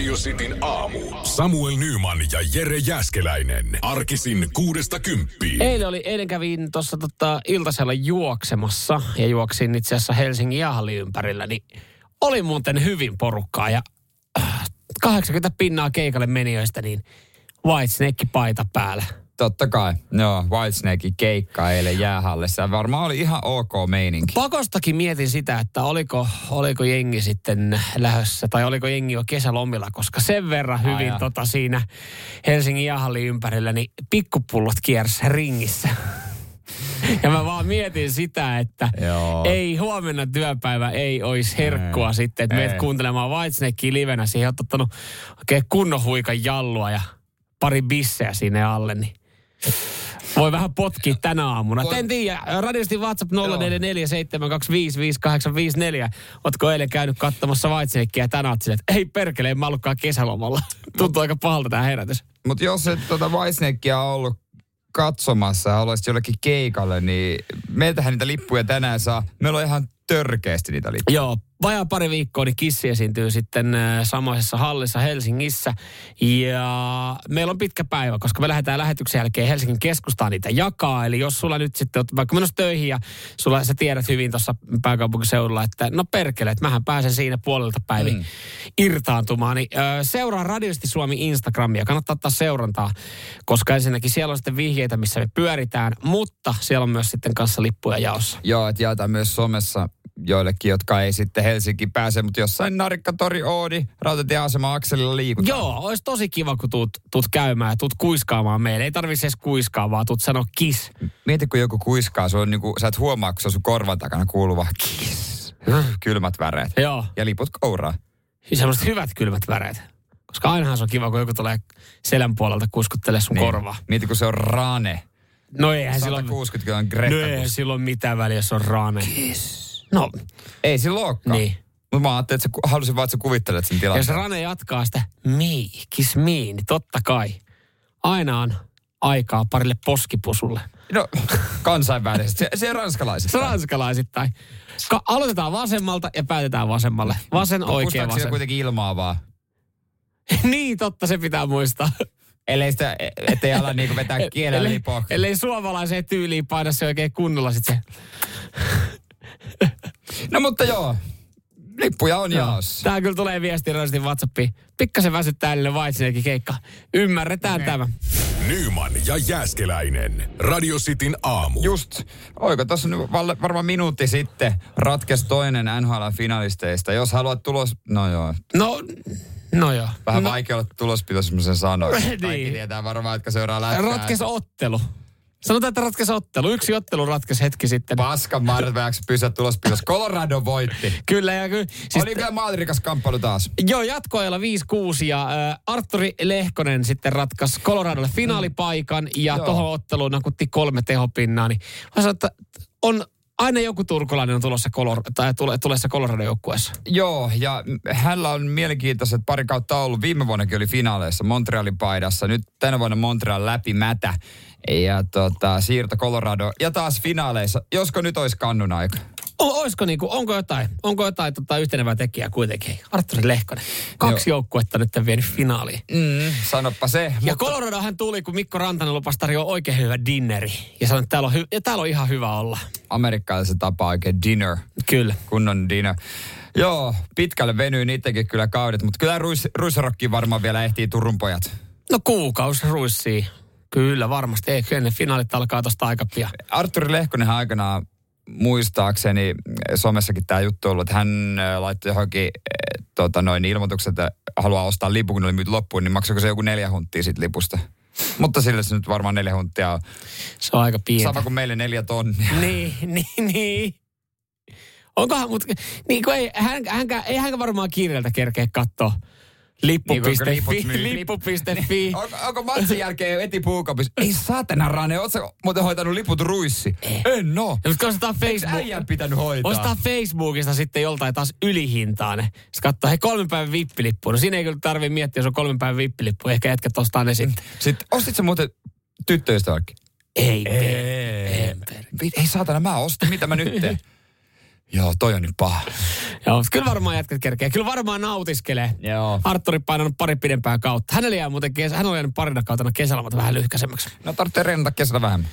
Radio Cityn aamu. Samuel Nyman ja Jere Jäskeläinen. Arkisin kuudesta kymppiin. Eilen, oli, eilen kävin tuossa tota, iltasella juoksemassa ja juoksin itse asiassa Helsingin jahali ympärillä, niin oli muuten hyvin porukkaa ja äh, 80 pinnaa keikalle menijöistä, niin Whitesnake paita päällä. Totta kai. Joo, Whitesnakein keikka eilen jäähallissa. Varmaan oli ihan ok meininki. Pakostakin mietin sitä, että oliko, oliko jengi sitten lähössä tai oliko jengi jo kesälomilla, koska sen verran hyvin tota siinä Helsingin jahallin ympärillä, niin pikkupullot kiersi ringissä. Ja mä vaan mietin sitä, että Joo. ei huomenna työpäivä ei olisi herkkua Ei. sitten, että menet kuuntelemaan Whitesnakea livenä. Siihen on ottanut oikein kunnon huikan jallua ja pari bissejä sinne alle, niin voi vähän potkia tänä aamuna. Voi- En tiedä, radiosti WhatsApp 0447255854. Ootko eilen käynyt katsomassa Whitesnakea tänä oot silleen, että ei perkele, en mä ollutkaan kesälomalla. Tuntuu aika pahalta tämä herätys. Mutta jos et tuota Whitesnakea ollut katsomassa ja haluaisit jollekin keikalle, niin meiltähän niitä lippuja tänään saa. Meillä on ihan törkeästi niitä lippuja. Joo, vajaa pari viikkoa, niin Kissi esiintyy sitten äh, samaisessa hallissa Helsingissä. Ja meillä on pitkä päivä, koska me lähdetään lähetyksen jälkeen Helsingin keskustaan niitä jakaa. Eli jos sulla nyt sitten oot vaikka menossa töihin ja sulla sä tiedät hyvin tuossa pääkaupunkiseudulla, että no perkele, että mähän pääsen siinä puolelta päivin mm. irtaantumaan. Niin, äh, seuraa Radiosti Suomi Instagramia, kannattaa ottaa seurantaa, koska ensinnäkin siellä on sitten vihjeitä, missä me pyöritään, mutta siellä on myös sitten kanssa lippuja jaossa. Joo, että jaetaan myös somessa joillekin, jotka ei sitten Helsinkiin pääse, mutta jossain Narikkatori, Oodi, rautatieasema akselilla liikutaan. Joo, olisi tosi kiva, kun tuut, tuut käymään ja tuut kuiskaamaan meille. Ei tarvitse edes kuiskaa, vaan tuut sanoa kiss. Mieti, kun joku kuiskaa, se on niinku, sä et huomaa, kun se on sun korvan takana kuuluva kiss. Kylmät väreet. Joo, Ja liput kouraa. ja semmoiset hyvät kylmät väreet. Koska ainahan se on kiva, kun joku tulee selän puolelta kuskuttelee sun niin. korvaa. Mieti, kun se on rane. No eihän silloin, 160 kilon no Greta. eihän silloin mitään väliä, jos on raane. Kiss. No, Ei sillä olekaan. niin. Mutta mä ajattelin, että sä halusin vaan, että sä kuvittelet sen Jos tilanteen. Rane jatkaa sitä me, kiss me, niin totta kai. Aina on aikaa parille poskipusulle. No, kansainvälisesti. Se, se ranskalaisesta. Ranskalaisittain. Ka- aloitetaan vasemmalta ja päätetään vasemmalle. Vasen, oikea, vasen. kuitenkin ilmaa vaan. niin, totta, se pitää muistaa. Ellei sitä, ettei ala niinku vetää ellei, lipoa. ellei suomalaiseen tyyliin paina se oikein kunnolla sit se. No mutta joo, lippuja on jaossa. Tää kyllä tulee viesti radistin WhatsAppiin. Pikkasen väsyttää niille Whitesnakein keikka. Ymmärretään tämä. Nyman ja Jäskeläinen. Radio Cityn aamu. Just, oiko tuossa nyt varmaan minuutti sitten ratkes toinen NHL-finalisteista. Jos haluat tulos, no joo, No, no joo. vähän no, vaikea olla tulospito semmoisen sanoa. Kaikki Niin. tietää varmaan, jotka seuraa lätkää. Ratkes ottelu. Sanotaan, että ratkes ottelu. Yksi ottelu ratkes hetki sitten. Paskan marveäksi pysyä tulospidossa. Colorado voitti. Kyllä, ja kyllä. Siis Oli kyllä maalirikas kamppailu taas. Joo, jatkoajalla 5-6 ja äh, Arturi Lehkonen sitten ratkaisi Coloradolle finaalipaikan ja Joo. tuohon otteluun nakutti kolme tehopinnaa. Niin sanoin, että on aina joku turkulainen on tulossa Color- tai tule, tulessa Colorado joukkueessa. Joo, ja hänellä on mielenkiintoiset pari kautta ollut. Viime vuonnakin oli finaaleissa Montrealin paidassa. Nyt tänä vuonna Montreal läpimätä. Ja tota, siirto Colorado. Ja taas finaaleissa. Josko nyt olisi kannun aika? O, olisiko niinku, onko jotain, onko jotain tota, yhtenevää tekijää kuitenkin? Arturi Lehkonen. Kaksi joukkuetta nyt vienyt finaaliin. Mm, sanoppa se. Ja mutta, Coloradohan tuli, kun Mikko Rantanen lupasi tarjoaa oikein hyvä dinneri. Ja sanoi, että täällä on, hy- ja täällä on ihan hyvä olla. amerikkalaisen tapa oikein dinner. Kyllä. Kunnon dinner. Joo, pitkälle venyy niidenkin kyllä kaudet, mutta kyllä Ruis, Ruisrokkiin varmaan vielä ehtii Turun pojat. No kuukausi ruissii. Kyllä, varmasti. Ei, kyllä ne finaalit alkaa tosta aika pian. Arturi Lehkonenhan aikanaan muistaakseni somessakin tämä juttu ollut, että hän äh, laittoi johonkin äh, tota noin ilmoitukset, että haluaa ostaa lipun, kun oli myyty loppuun, niin maksaako se joku neljä hunttia siitä lipusta? Mutta sille se nyt varmaan neljä hunttia on. Se on aika pieni. Sama kuin meille neljä tonnia. Niin, niin, niin. Onkohan, mutta niin kuin ei, hän, hän, ei hän varmaan kiireeltä kerkeä katsoa Lippu.fi. Niin. Lippu.fi. Onko, onko matsin jälkeen eti puukopissa? Ei saatana Rane, ootko muuten hoitanut liput ruissi? En oo. Ja mutta katsotaan Eikö Facebook. äijän pitänyt hoitaa? Ostaa Facebookista sitten joltain taas ylihintaan. Sitten katsoo, hei kolmen päivän vippilippu. No siinä ei kyllä tarvitse miettiä, jos on kolmen päivän vippilippu. Ehkä jätkät ostaa ne sitten. Sitten ostit sä muuten tyttöystävällekin? Ei, Ei. Vi- Ei saatana, mä ostin. Mitä mä nyt teen? Joo, toi on nyt paha. Joo, mutta kyllä varmaan jätkät kerkeä. Kyllä varmaan nautiskelee. Joo. Arturi painanut pari pidempää kautta. Hänellä jää muuten kesä, hän on jäänyt parina kautena kesälomat vähän lyhkäisemmäksi. No tarvitsee reenata kesällä vähemmän.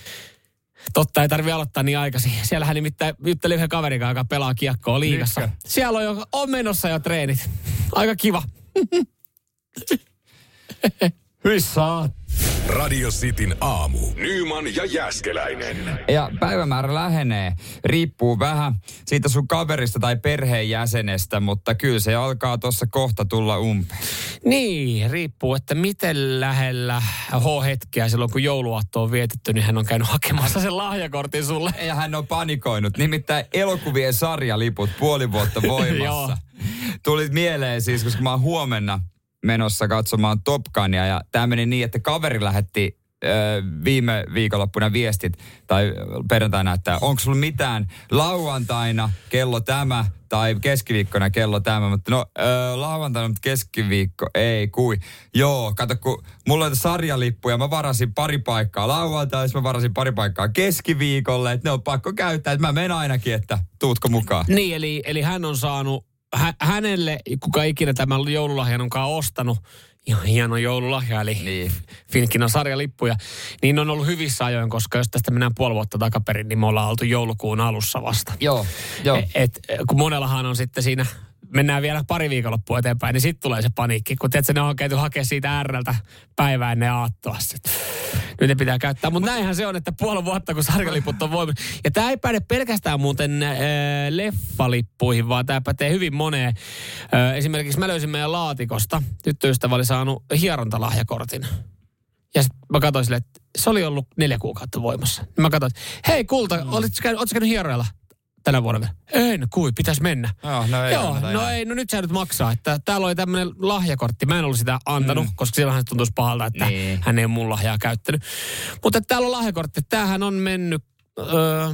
Totta, ei tarvi aloittaa niin aikaisin. Siellä hän nimittäin jutteli yhden kaverin kanssa, joka pelaa kiekkoa liigassa. Nytkö? Siellä on jo, on menossa jo treenit. Aika kiva. Hyi saat. Radio Cityn aamu. Nyman ja Jäskeläinen. Ja päivämäärä lähenee. Riippuu vähän siitä sun kaverista tai perheenjäsenestä, mutta kyllä se alkaa tuossa kohta tulla umpeen. Niin, riippuu, että miten lähellä H-hetkeä silloin, kun jouluaatto on vietetty, niin hän on käynyt hakemassa sen lahjakortin sulle. Ja hän on panikoinut. Nimittäin elokuvien sarjaliput puoli vuotta voimassa. Tulit mieleen siis, koska mä oon huomenna menossa katsomaan Top Gunia ja tämä meni niin, että kaveri lähetti viime viikonloppuna viestit tai perjantaina, että onko sulla mitään lauantaina kello tämä tai keskiviikkona kello tämä, mutta no ö, lauantaina, mutta keskiviikko ei kui. Joo, kato kun mulla on sarjalippuja, mä varasin pari paikkaa lauantaina, mä varasin pari paikkaa keskiviikolle, että ne on pakko käyttää, että mä menen ainakin, että tuutko mukaan. Niin, eli, eli hän on saanut, hä, hänelle, kuka ikinä tämän joululahjan onkaan ostanut, ihan hieno joululahja, eli Niin. Finkin sarjalippuja, niin on ollut hyvissä ajoin, koska jos tästä mennään puoli vuotta takaperin, niin me ollaan oltu joulukuun alussa vasta. Joo, joo. Et, et, kun monellahan on sitten siinä, mennään vielä pari viikonloppua eteenpäin, niin sitten tulee se paniikki. Kun tiedätkö, ne on käyty hakea siitä Rltä päivää ennen aattoa sitten. Nyt ne pitää käyttää. Mutta näinhän se on, että puoli vuotta, kun sarjaliput on voimassa. Ja tämä ei päde pelkästään muuten äh, leffalippuihin, vaan tämä pätee hyvin moneen. Äh, esimerkiksi mä löysin meidän laatikosta. Tyttöystävä oli saanut hierontalahjakortin. Ja sitten mä katsoin silleen, että se oli ollut neljä kuukautta voimassa. Mä katsoin, että hei kulta, mm. oletko käynyt, käynyt hierojalla tänä vuonna vielä? En, kui, pitäisi mennä. Joo, no ei Joo, no ei, no nyt sä nyt maksaa. Että täällä oli tämmöinen lahjakortti. Mä en ollut sitä antanut, mm. koska silloinhan se tuntuisi pahalta, että Niin. hän ei ole mun lahjaa käyttänyt. Mutta täällä on lahjakortti. Tämähän on mennyt Öö,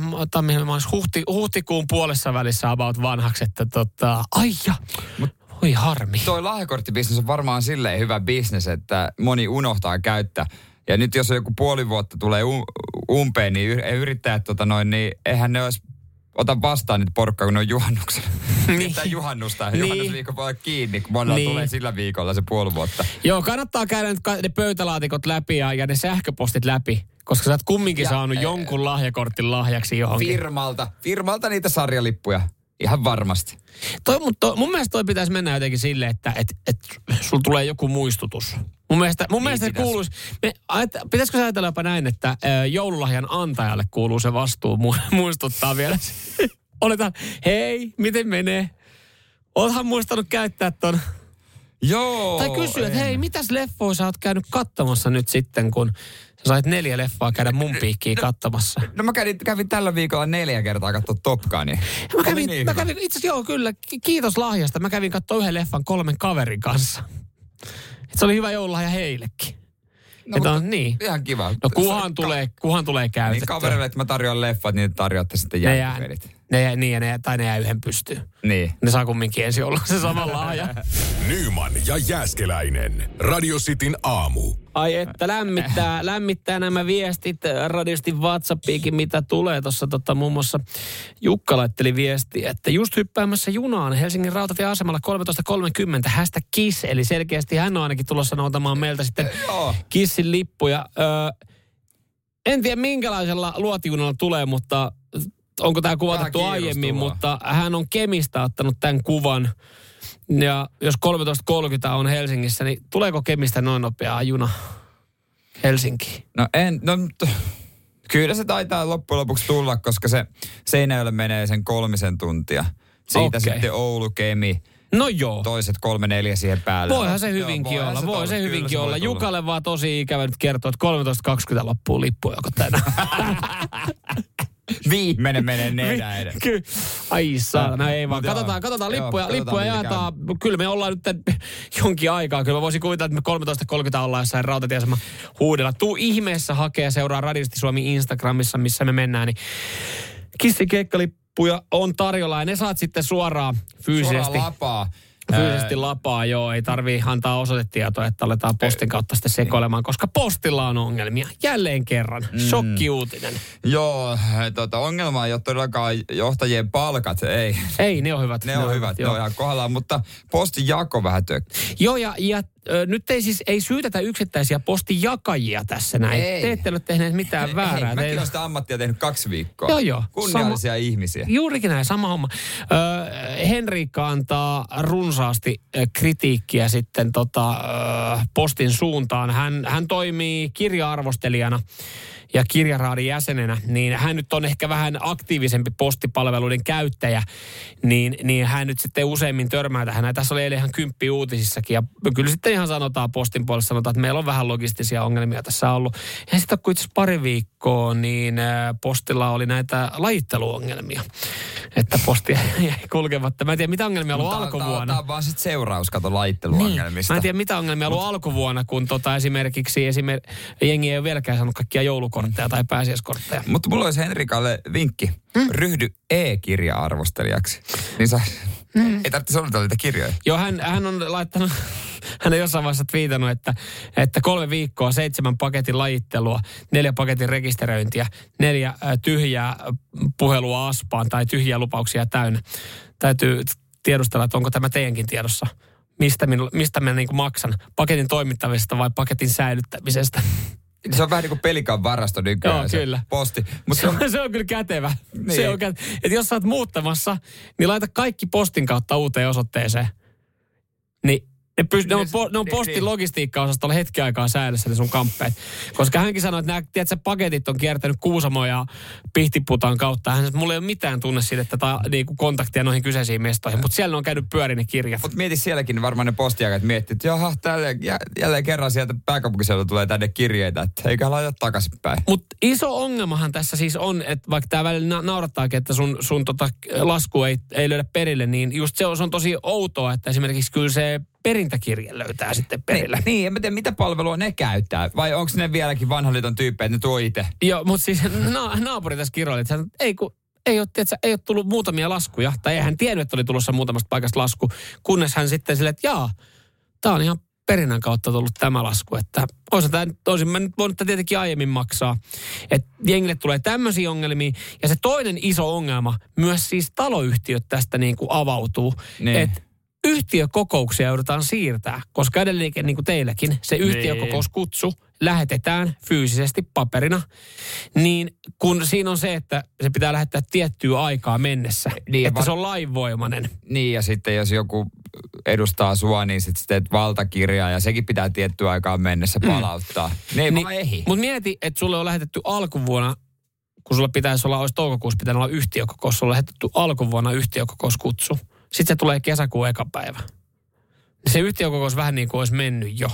huhti, huhtikuun puolessa välissä about vanhaksi, että tota, aija, voi harmi. Toi lahjakorttibisnes on varmaan silleen hyvä bisnes, että moni unohtaa käyttää. Ja nyt jos joku puoli vuotta tulee um, umpeen, niin y- yrittäjät tota noin, niin eihän ne olisi ota vastaan niitä porkkaa, kun ne on juhannuksena. niin. Tai juhannusta. Niin. Juhannusviikko voi olla kiinni, kun monella Niin. tulee sillä viikolla se puoli vuotta. Joo, kannattaa käydä nyt ne pöytälaatikot läpi ja, ja ne sähköpostit läpi, koska sä oot kumminkin Ja, saanut eh, jonkun lahjakortin lahjaksi johonkin. Firmalta. Firmalta niitä sarjalippuja. Ihan varmasti. Toi, mutta toi, mun mielestä toi pitäisi mennä jotenkin silleen, että et, et, sulla tulee joku muistutus. Mun mielestä, mun Niin mielestä se pitäisi. kuuluisi, me, ajat, pitäisikö sä ajatella jopa näin, että ö, joululahjan antajalle kuuluu se vastuu mu, muistuttaa vielä. Oletaan, hei, miten menee? Oothan muistanut käyttää ton. Joo. tai kysyä, että hei, mitäs leffoja sä oot käynyt katsomassa nyt sitten, kun sä sait neljä leffaa käydä mun piikkiin katsomassa. No mä kävin, kävin tällä viikolla neljä kertaa katsoa Top Gunia. Mä Oli kävin, niin mä kävin itse asiassa joo kyllä, ki- kiitos lahjasta. Mä kävin katsoa yhden leffan kolmen kaverin kanssa. Et se oli hyvä joululahja heillekin. No, Että on niin. Ihan kiva. No kuhan tulee, kuhan tulee Niin käytettyä. kavereille, että mä tarjoan leffat, niin tarjoatte sitten jälkipelit. Ne jää, niin, ja ne jää, tai ne jää yhden pystyyn. Niin. Ne saa kumminkin ensin olla se sama lahja. Nyman ja Jäskeläinen. Radio Cityn aamu. Ai että lämmittää, lämmittää nämä viestit radiosti WhatsAppiinkin, mitä tulee. Tuossa tota, muun muassa Jukka laitteli viestiä, että just hyppäämässä junaan Helsingin rautatieasemalla 13.30 hästä kiss. Eli selkeästi hän on ainakin tulossa noutamaan meiltä sitten kissin lippuja. Öö, en tiedä minkälaisella luotijunalla tulee, mutta onko tämä kuvatettu Vähän aiemmin, mutta hän on Kemistä ottanut tämän kuvan. Ja jos 13.30 on Helsingissä, niin tuleeko Kemistä noin nopeaa juna Helsinkiin? No en, no kyllä se taitaa loppujen lopuksi tulla, koska se Seinäjoelle menee sen kolmisen tuntia. Siitä Okei. sitten Oulu, Kemi, No joo. toiset kolme neljä siihen päälle. Voihan se Joo, hyvinkin voihan olla, voi tulla, se hyvinkin voi olla. Jukalle vaan tosi ikävä nyt kertoa, että 13.20 loppuu lippu joko tänään. Viimeinen menee nenä edes. Kyllä. Ai saatana, ei vaan. Joo. Katsotaan, katsotaan Joo, lippuja, katsotaan, lippuja jaetaan. Kyllä me ollaan nyt jonkin aikaa. Kyllä mä voisin kuvitella, että me 13.30 ollaan jossain rautatieasema huudella. Tuu ihmeessä hakea seuraa Radisti Suomi Instagramissa, missä me mennään. Niin kissikeikkalippuja on tarjolla ja ne saat sitten suoraan fyysisesti. Suoraan lapaa. Fyysisesti lapaa, joo. Ei tarvii antaa osoitetietoa, että aletaan postin kautta sitten sekoilemaan, koska postilla on ongelmia. Jälleen kerran. Mm. Shokkiuutinen. Joo, tota, ongelma ei ole todellakaan johtajien palkat, ei. Ei, ne on hyvät. Ne on hyvät, ne on ihan kohdallaan, mutta postin jako vähän tök. Joo, ja, ja nyt ei siis ei syytetä yksittäisiä postijakajia tässä näin. Ei. Te ette ole tehneet mitään Hei, väärää. Hei, mäkin olen sitä ammattia tehnyt kaksi viikkoa. Joo, joo. Kunniallisia ihmisiä. Juurikin näin, sama homma. Ö, Henriikka antaa runsaasti kritiikkiä sitten tota, ö, postin suuntaan. Hän, hän toimii kirja-arvostelijana ja kirjaraadin jäsenenä, niin hän nyt on ehkä vähän aktiivisempi postipalveluiden käyttäjä, niin, niin hän nyt sitten useimmin törmää tähän. Tässä oli eilen ihan kymppi uutisissakin, ja kyllä sitten ihan sanotaan postin puolesta, sanotaan, että meillä on vähän logistisia ongelmia tässä ollut. Ja sitten kun itse pari viikkoa, niin ö, postilla oli näitä lajitteluongelmia, että posti ei kulkematta. Mä en tiedä, mitä ongelmia on ollut Mutta Tämä alkuvuonna. on vaan sit seuraus, kato Niin. laitteluongelmista. Mä en tiedä, mitä ongelmia on ollut alkuvuonna, kun tota esimerkiksi esimer- jengi ei ole vieläkään saanut kaikkia joulukortteja tai pääsiäiskortteja. Mutta mulla olisi Henrikalle vinkki. Hmm? Ryhdy e-kirja-arvostelijaksi. Niin sä, Hmm. ei tarvitse odotella niitä kirjoja. Joo, hän, hän on laittanut, hän on jossain vaiheessa twiitannut, että, että kolme viikkoa, seitsemän paketin lajittelua, neljä paketin rekisteröintiä, neljä äh, tyhjää puhelua aspaan tai tyhjiä lupauksia täynnä. Täytyy tiedustella, että onko tämä teidänkin tiedossa. Mistä, minu, mistä mä niin maksan? Paketin toimittamisesta vai paketin säilyttämisestä? Se on vähän niin kuin pelikan varasto nykyään. Joo, se kyllä. Posti. Mutta Se on, se on kyllä kätevä. Niin. Se on kä- että jos sä oot muuttamassa, niin laita kaikki postin kautta uuteen osoitteeseen. Niin ne, pys- ne on, po- ne on Niin, postin niin. logistiikkaosastolla hetki aikaa säilössä ne sun kamppeet. Koska hänkin sanoi, että nämä tiedätkö, paketit on kiertänyt Kuusamo ja Pihtiputan kautta. Hän sanoi, että mulla ei ole mitään tunnesidettä tai niinku kontaktia noihin kyseisiin mestoihin, mutta siellä on käynyt pyörin ne kirjat. Mutta mieti sielläkin varmaan ne postiakat miettii, että jaha, tälle, jä, jälleen kerran sieltä pääkaupunkiseudulta tulee tänne kirjeitä, että eikä laita takaisinpäin. Mutta iso ongelmahan tässä siis on, että vaikka tämä välillä na- naurattaakin, että sun, sun tota lasku ei, ei löydä perille, niin just se on, se on tosi outoa, että esimerkiksi kyllä se perintäkirje löytää sitten perille. Niin, niin, en mä tiedä, mitä palvelua ne käyttää. Vai onko ne vieläkin vanhan liiton tyyppejä, että ne tuo itse? Joo, mutta siis na- naapuri tässä kiroili, että ei kun ei ole, tiedätkö, ei ole tullut muutamia laskuja, tai ei hän tiennyt, että oli tulossa muutamasta paikasta lasku, kunnes hän sitten silleen, että jaa, tämä on ihan perinnän kautta tullut tämä lasku, että olisin, tämä, olisin mä nyt voinut tietenkin aiemmin maksaa. Että jengille tulee tämmöisiä ongelmia. Ja se toinen iso ongelma, myös siis taloyhtiöt tästä niin kuin avautuu, Niin. että yhtiökokouksia joudutaan siirtää, koska edelleenkin niin kuin teilläkin se yhtiökokouskutsu lähetetään fyysisesti paperina, niin kun siinä on se, että se pitää lähettää tiettyä aikaa mennessä, Niin, että va- se on lainvoimainen. Niin, ja sitten jos joku edustaa sua, niin sitten teet valtakirjaa, ja sekin pitää tiettyä aikaa mennessä palauttaa. Ne ei Niin, vaan ehi. Mutta mieti, että sulle on lähetetty alkuvuonna, kun sulla pitäisi olla, olisi toukokuussa pitänyt olla yhtiökokous, sulla on lähetetty alkuvuonna yhtiökokouskutsu. Sitten se tulee kesäkuun eka päivä. Se yhtiökokous vähän niin kuin olisi mennyt jo.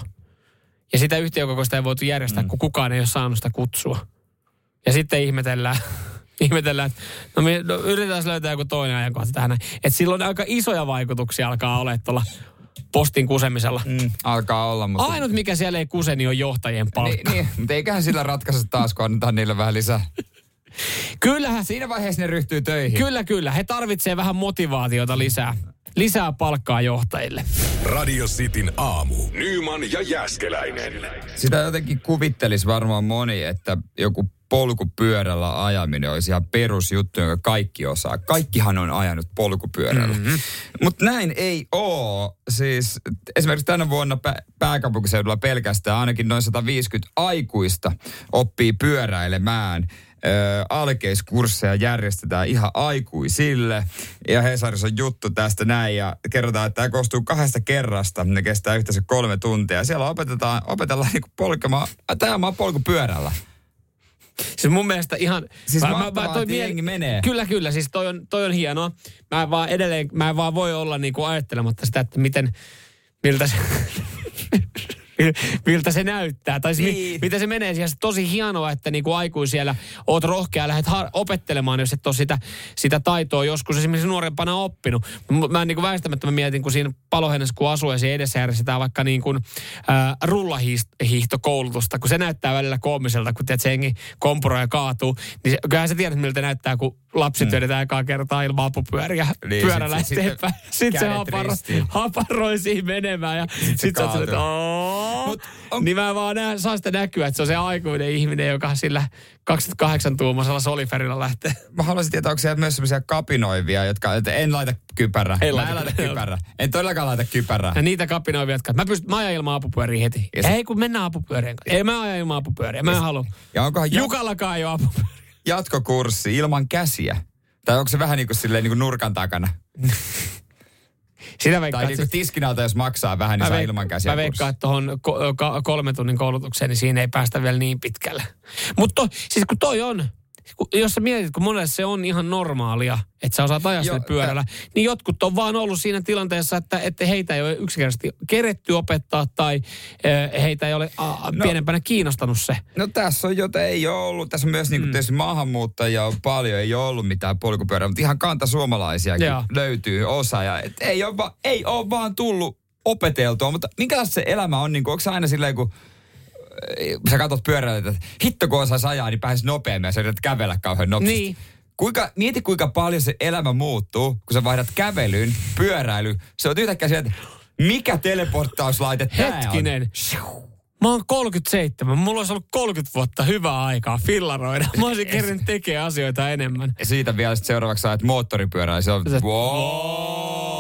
Ja sitä yhtiökokousta ei voitu järjestää, mm. kun kukaan ei ole saanut sitä kutsua. Ja sitten ihmetellään, ihmetellään että no, me, no yritetään löytää joku toinen ajankohta tähän. näin. Että silloin aika isoja vaikutuksia alkaa olla tuolla postin kusemisella. Mm, alkaa olla, mutta... Ainut mikä siellä ei kuse, niin on johtajien palkka. Niin, niin, mutta eiköhän sillä ratkaista taas, kun annetaan niille vähän lisää. Kyllähän Siinä vaiheessa ne ryhtyy töihin. Kyllä, kyllä. He tarvitsevat vähän motivaatiota lisää. Lisää palkkaa johtajille. Radio Cityn aamu. Nyman ja Jäskeläinen. Sitä jotenkin kuvittelisi varmaan moni, että joku polkupyörällä ajaminen olisi ihan perusjuttu, jonka kaikki osaa. Kaikkihan on ajanut polkupyörällä. Mm-hmm. Mutta näin ei oo. Siis esimerkiksi tänä vuonna pä- pääkaupunkiseudulla pelkästään ainakin noin 150 aikuista oppii pyöräilemään. Alkeiskursseja järjestetään ihan aikuisille. Ja Hesarissa on juttu tästä näin ja kerrotaan, että tämä koostuu kahdesta kerrasta. Ne kestää yhteensä kolme tuntia. Siellä opetetaan, opetellaan niinku polkemaan, tämä on polkupyörällä. Siis mun mielestä ihan... Siis mahtavaa, että jengi menee. Kyllä, kyllä. Siis toi on, toi on hienoa. Mä en vaan edelleen, mä en vaan voi olla niinku ajattelematta sitä, että miten, miltä se, miltä se näyttää. Tai niin. Niin. mitä se menee siihen. Se tosi hienoa, että niinku aikuisiellä oot rohkea lähdet har- opettelemaan, jos et ole sitä, sitä taitoa joskus esimerkiksi nuorempana oppinut. Mä niinku väistämättä mä mietin, kun siinä palohennessä kun asuu ja siinä edessä järjestetään vaikka niin kuin, äh, rullahiihtokoulutusta, kun se näyttää välillä koomiselta, kun tiedät, se jengi kompuroi ja kaatuu. Niin se, kyllähän sä tiedät, miltä näyttää, kun lapsi mm. työnnetään ekaa kertaa ilman apupyöriä. Niin, Niin, Pyörä sit- lähtee sitten. Sitten se haparo, haparoi siihen menemään ja sitten sä oot kaatuu. silleen, että. Mut on- Niin mä vaan näen, saa sitä näkyä, että se on se aikuinen ihminen, joka sillä 28-tuumaisella soliferilla lähtee. Mä haluaisin tietää, onko siellä myös semmoisia kapinoivia, jotka, että en laita kypärää. En laita laita kypärää. En todellakaan laita kypärää. Ja niitä kapinoivia, jotka, mä pystyn, mä ajan ilman apupyöriä heti. Ja se- Ei kun mennään apupyörien kanssa. Ei mä ajan ilman apupyöriä, mä en halua. Ja onkohan Jukallakaan ei ole apupyöriä. Jatkokurssi ilman käsiä? Tai onko se vähän niin kuin silleen niin kuin nurkan takana? Sitä Tai niin kuin tiskin alta, jos maksaa vähän, niin saa ilman käsiä Mä veikkaan, että tuohon ko- ka- kolmen tunnin koulutukseen, niin siinä ei päästä vielä niin pitkälle. Mutta siis kun toi on, jos sä mietit, kun monelle se on ihan normaalia, että sä osaat ajaa sille pyörällä, niin jotkut on vaan ollut siinä tilanteessa, että, että heitä ei ole yksinkertaisesti keretty opettaa tai eh, heitä ei ole a, No. pienempänä kiinnostanut se. No tässä on, jota ei ole ollut. Tässä on myös niin kuin, mm. maahanmuuttajia on paljon, ei ole ollut mitään polkupyörää, mutta ihan kanta suomalaisiakin Joo. löytyy osa. Ja, et ei, ole va, ei ole vaan tullut opeteltua, mutta minkälaista se elämä on? Niin kuin, onko se aina silleen, kun äh, sä katsot pyörällä, että hitto kun osaisi ajaa, niin pääsisi nopeammin ja sä yrität kävellä kauhean nopeasti. Niin. Kuinka, mieti kuinka paljon se elämä muuttuu, kun sä vaihdat kävelyyn, pyöräily. Se on yhtäkkiä sieltä, että mikä teleporttauslaite tää on? Hetkinen. Mä oon 37. Mulla olisi ollut 30 vuotta hyvää aikaa fillaroida. Mä olisin kerännyt tekemään asioita enemmän. Ja siitä vielä sit seuraavaksi ajat moottoripyörää, ja se on wow.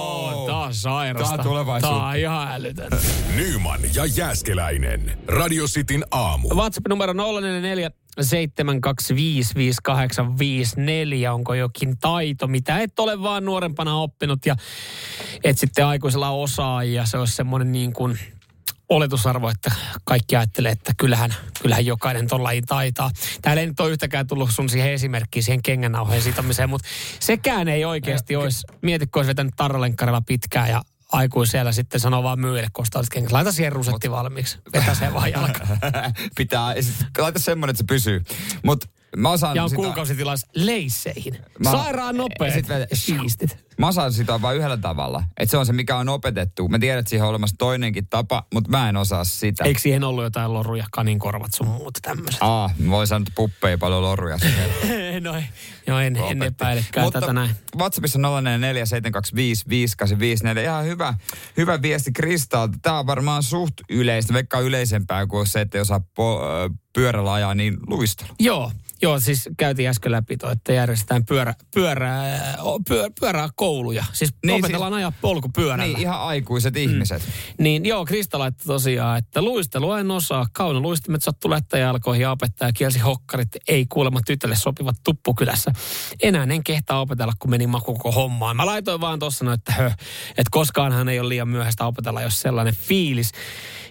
Tää on sairasta. Tää on tulevaisuutta. Tää on ihan älytön. Nyman ja Jääskeläinen. Radio Cityn aamu. WhatsApp numero 044 7255854. Onko jokin taito, mitä et ole vaan nuorempana oppinut ja et sitten aikuisella osaa ja se olisi semmoinen niin kuin oletusarvo, että kaikki ajattelee, että kyllähän, kyllähän jokainen ton lajin taitaa. Täällä ei nyt ole yhtäkään tullut sun siihen esimerkkiin, siihen kengännauhojen sitomiseen, mutta sekään ei oikeasti olisi. Mieti, kun olisi vetänyt tarralenkkarilla pitkään ja aikuisella sitten sanoo vaan myyjille, kun ostaa kengät. Laita siihen rusetti valmiiksi. Vetä se vaan jalkaan. Pitää, laita semmonen, että se pysyy. Mut mä osaan Ja on sitä, kuukausitilas leisseihin. Mä- Sairaan nopeet sit siistit. mä osaan sitä vain yhdellä tavalla. Että se on se, mikä on opetettu. Mä tiedän, että siihen on olemassa toinenkin tapa, mutta mä en osaa sitä. Eikö siihen ollut jotain loruja, kaninkorvat sun muuta tämmöiset? Aa, mä voin sanoa, että puppeja paljon loruja. no, ei. Joo, en, en epäilekään Mutta tätä näin. WhatsAppissa 0447255854. Ihan hyvä, hyvä viesti Kristalta. Tämä on varmaan suht yleistä, vaikka yleisempää kuin se, että jos osaa po, pyörällä ajaa, niin luistelu. Joo, joo, siis käytiin äsken läpi toi, että järjestetään pyörä, pyörää, pyörä, pyörää kouluja. Siis Niin, opetellaan siis, ajaa polkupyörällä. Niin, ihan aikuiset ihmiset. Niin joo, Krista laittoi tosiaan, että luistelua en osaa. Kauna luistimet sattu lättäjalkoihin ja opettaja kielsi hokkarit. Ei kuulemma tytölle sopivat tuppukylässä. Enää en kehtaa opetella, kun meni maku koko hommaan. Mä laitoin vaan tuossa no, että hö, että koskaanhan ei ole liian myöhäistä opetella, jos sellainen fiilis.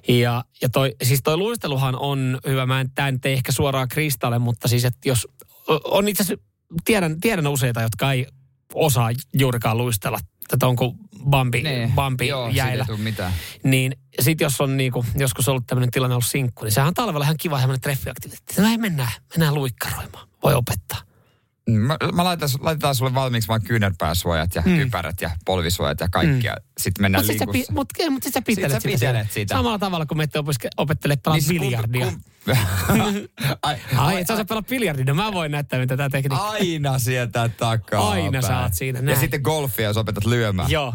Ja, ja toi, siis toi luisteluhan on hyvä. Mä en, tää nyt ei ehkä suoraan Kristalle, mutta siis, että jos on itse asiassa, tiedän, tiedän useita, jotka ei osaa juurikaan luistella. Tätä onko Bambi, Bambi Niin. Joo, siitä jäillä. Niin sit jos on niinku, joskus ollut tämmöinen tilanne ollut sinkku, niin sehän on talvella ihan kiva semmoinen treffiaktiviteetti. No ei mennään, mennään luikkaroimaan. Voi opettaa. Mä, mä laitan, laitetaan sulle valmiiksi vaan kyynärpääsuojat ja mm. kypärät ja polvisuojat ja kaikki. Mm. Sitten mennään sit, sä, pi, linkussa. mut, mut sit sä pitelet, sä sitä, pitelet siellä. sitä. Samalla tavalla kuin me opettelee pelaa Niin biljardia. kum- kum- ai, Ai, et sä osaa pelaa biljardia, no mä voin näyttää, mitä tää tekniikka. Aina sieltä takaa. Aina päin. sä oot siinä, Ja näin. sitten golfia, jos opetat lyömään. Joo.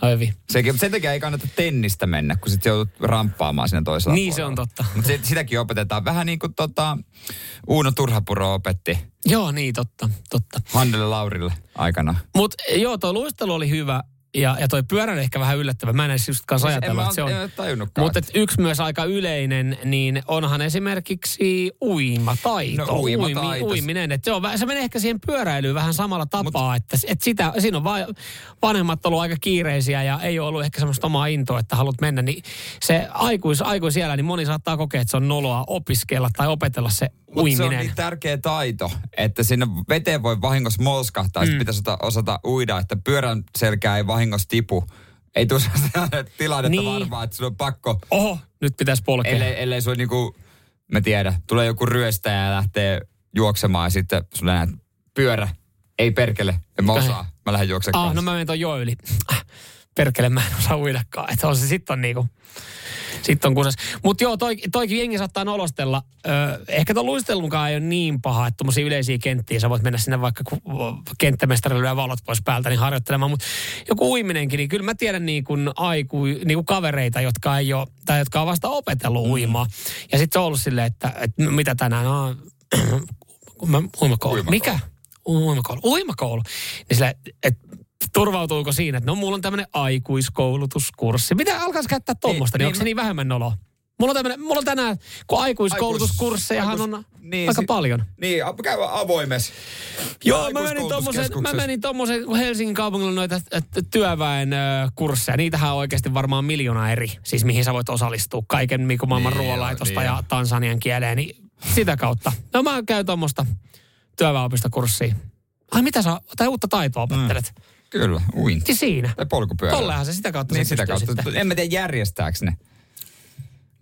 Ai hyvin. Sekin, sen takia ei kannata tennistä mennä, kun sitten joudut ramppaamaan sinne toisella Niin se on totta. Mutta sitäkin opetetaan vähän niin kuin tota, Uuno Turhapuro opetti Joo, niin totta, totta. Hannelle Laurille aikana. Mutta joo, tuo luistelu oli hyvä. Ja, ja toi pyörä on ehkä vähän yllättävä. Mä en edes just kanssa En mä ajatella, että se on. Mutta yksi myös aika yleinen, niin onhan esimerkiksi uimataito. No, uimataito. Uimi, uiminen. Et se, on, se menee ehkä siihen pyöräilyyn vähän samalla tapaa, Mut, että, että sitä, siinä on vaan vanhemmat ollut aika kiireisiä ja ei ole ollut ehkä semmoista omaa intoa, että haluat mennä. Niin se aikuis, aikuisiellä, niin moni saattaa kokea, että se on noloa opiskella tai opetella se Mutta se on niin tärkeä taito, että sinne veteen voi vahingossa molskahtaa, mm. sitten pitäisi osata, osata uida, että pyörän selkää ei vahingossa tipu. ei tule sellainen tilannetta Niin. varmaan, että sun on pakko, Oho, nyt pitäisi polkea. ellei, ellei sun niinku, mä tiedä, tulee joku ryöstäjä ja lähtee juoksemaan ja sitten sulle näet pyörä. Ei perkele, en mä osaa. Mä lähden juoksemaan Ah, no mä menen ton joen yli. Perkele, mä en osaa uidakaan. Että on se sitten on niinku, sitten on kusas. Mutta joo, toi, toikin jengi saattaa nolostella. Öö, ehkä tuon luistelunkaan ei ole niin paha, että tuommoisia yleisiä kenttiä, sä voit mennä sinne vaikka kun kenttämestari lyö valot pois päältä, niin harjoittelemaan. Mutta joku uiminenkin, niin kyllä mä tiedän niin kuin aiku, niin kuin kavereita, jotka ei ole, tai jotka on vasta opetellut uimaa. Ja sitten se on ollut silleen, että, että mitä tänään, no, mä, uimakoulu. Uimakoulu. Mikä? Uimakoulu. Uimakoulu. Niin sille, että turvautuuko siinä, että no mulla on tämmöinen aikuiskoulutuskurssi. Mitä alkaisi käyttää tuommoista, niin, niin onko se mä- niin vähemmän noloa? Mulla on, tämmönen, mulla on tänään, kun aikuiskoulutuskurssejahan on Aikuis- niin, aika si- paljon. Niin, käy avoimessa. Joo, mä menin, tommosen, mä menin tommosen, Helsingin kaupungilla on noita työväen ö, kursseja. Niitähän on oikeasti varmaan miljoona eri, siis mihin sä voit osallistua. Kaiken mikä maailman Niin, ruoanlaitosta joo, ja niin. tansanian kieleen, niin sitä kautta. No mä käyn tuommoista työväenopistokurssia. Ai mitä sä, tai uutta taitoa opettelet? Mm. Kyllä, uinti. Siinä. Tai polkupyörä. Tollehan se sitä kautta Niin se sitä kautta. sitten. En mä tiedä järjestääkö ne.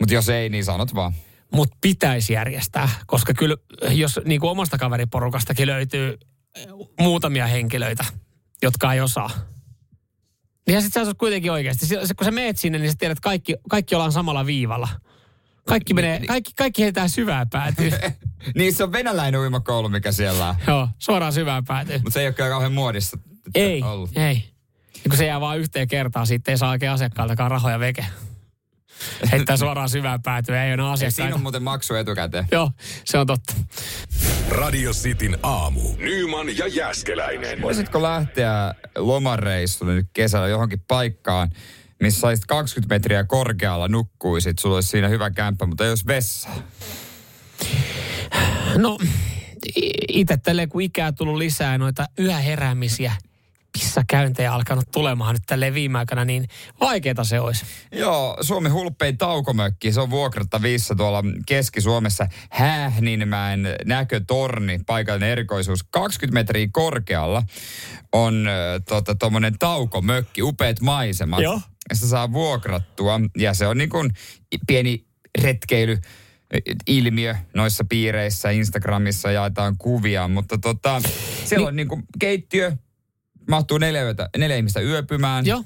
Mutta jos ei, niin sanot vaan. Mutta pitäisi järjestää, koska kyllä jos niin kuin omasta kaveriporukastakin löytyy eh, muutamia henkilöitä, jotka ei osaa. Niin sitten sä kuitenkin oikeasti. Kun sä meet sinne, niin sä tiedät, että kaikki, kaikki ollaan samalla viivalla. Kaikki, menee, kaikki, kaikki heitää syvään päätyyn. Niin se on venäläinen uimakoulu, mikä siellä on. Joo, suoraan syvään päätyyn. Mutta se ei ole kyllä kauhean muodissa. Ei, Ollut. ei. Ja kun se jää vaan yhteen kertaan, siitä ei saa oikein asiakkaaltakaan rahoja veke. Heittää suoraan syvään päätyyn, ei ole Ja siinä asiakkaita. on muuten maksu etukäteen. Joo, se on totta. Radio Cityn aamu. Nyman ja Jäskeläinen. Voisitko lähteä lomareissulle nyt kesällä johonkin paikkaan, missä saisit 20 metriä korkealla nukkuisit, sulla olisi siinä hyvä kämppä, mutta olisi vessa. No, itse tälleen kun ikää tullut lisää noita yöheräämisiä, pissakäyntejä alkanut tulemaan nyt tälleen viime aikana, niin vaikeeta se olisi. Joo, Suomen hulppein taukomökki, se on vuokrattavissa tuolla Keski-Suomessa Hähninmäen näkötorni, paikallinen erikoisuus. 20 metriä korkealla on tuommoinen tota, taukomökki, upeat maisemat. Joo. Ja Sitä saa vuokrattua ja se on niin kuin pieni retkeily ilmiö noissa piireissä, Instagramissa jaetaan kuvia, mutta tota, siellä Niin- on niin kuin keittiö, mahtuu neljä, yötä, neljä ihmistä yöpymään Joo.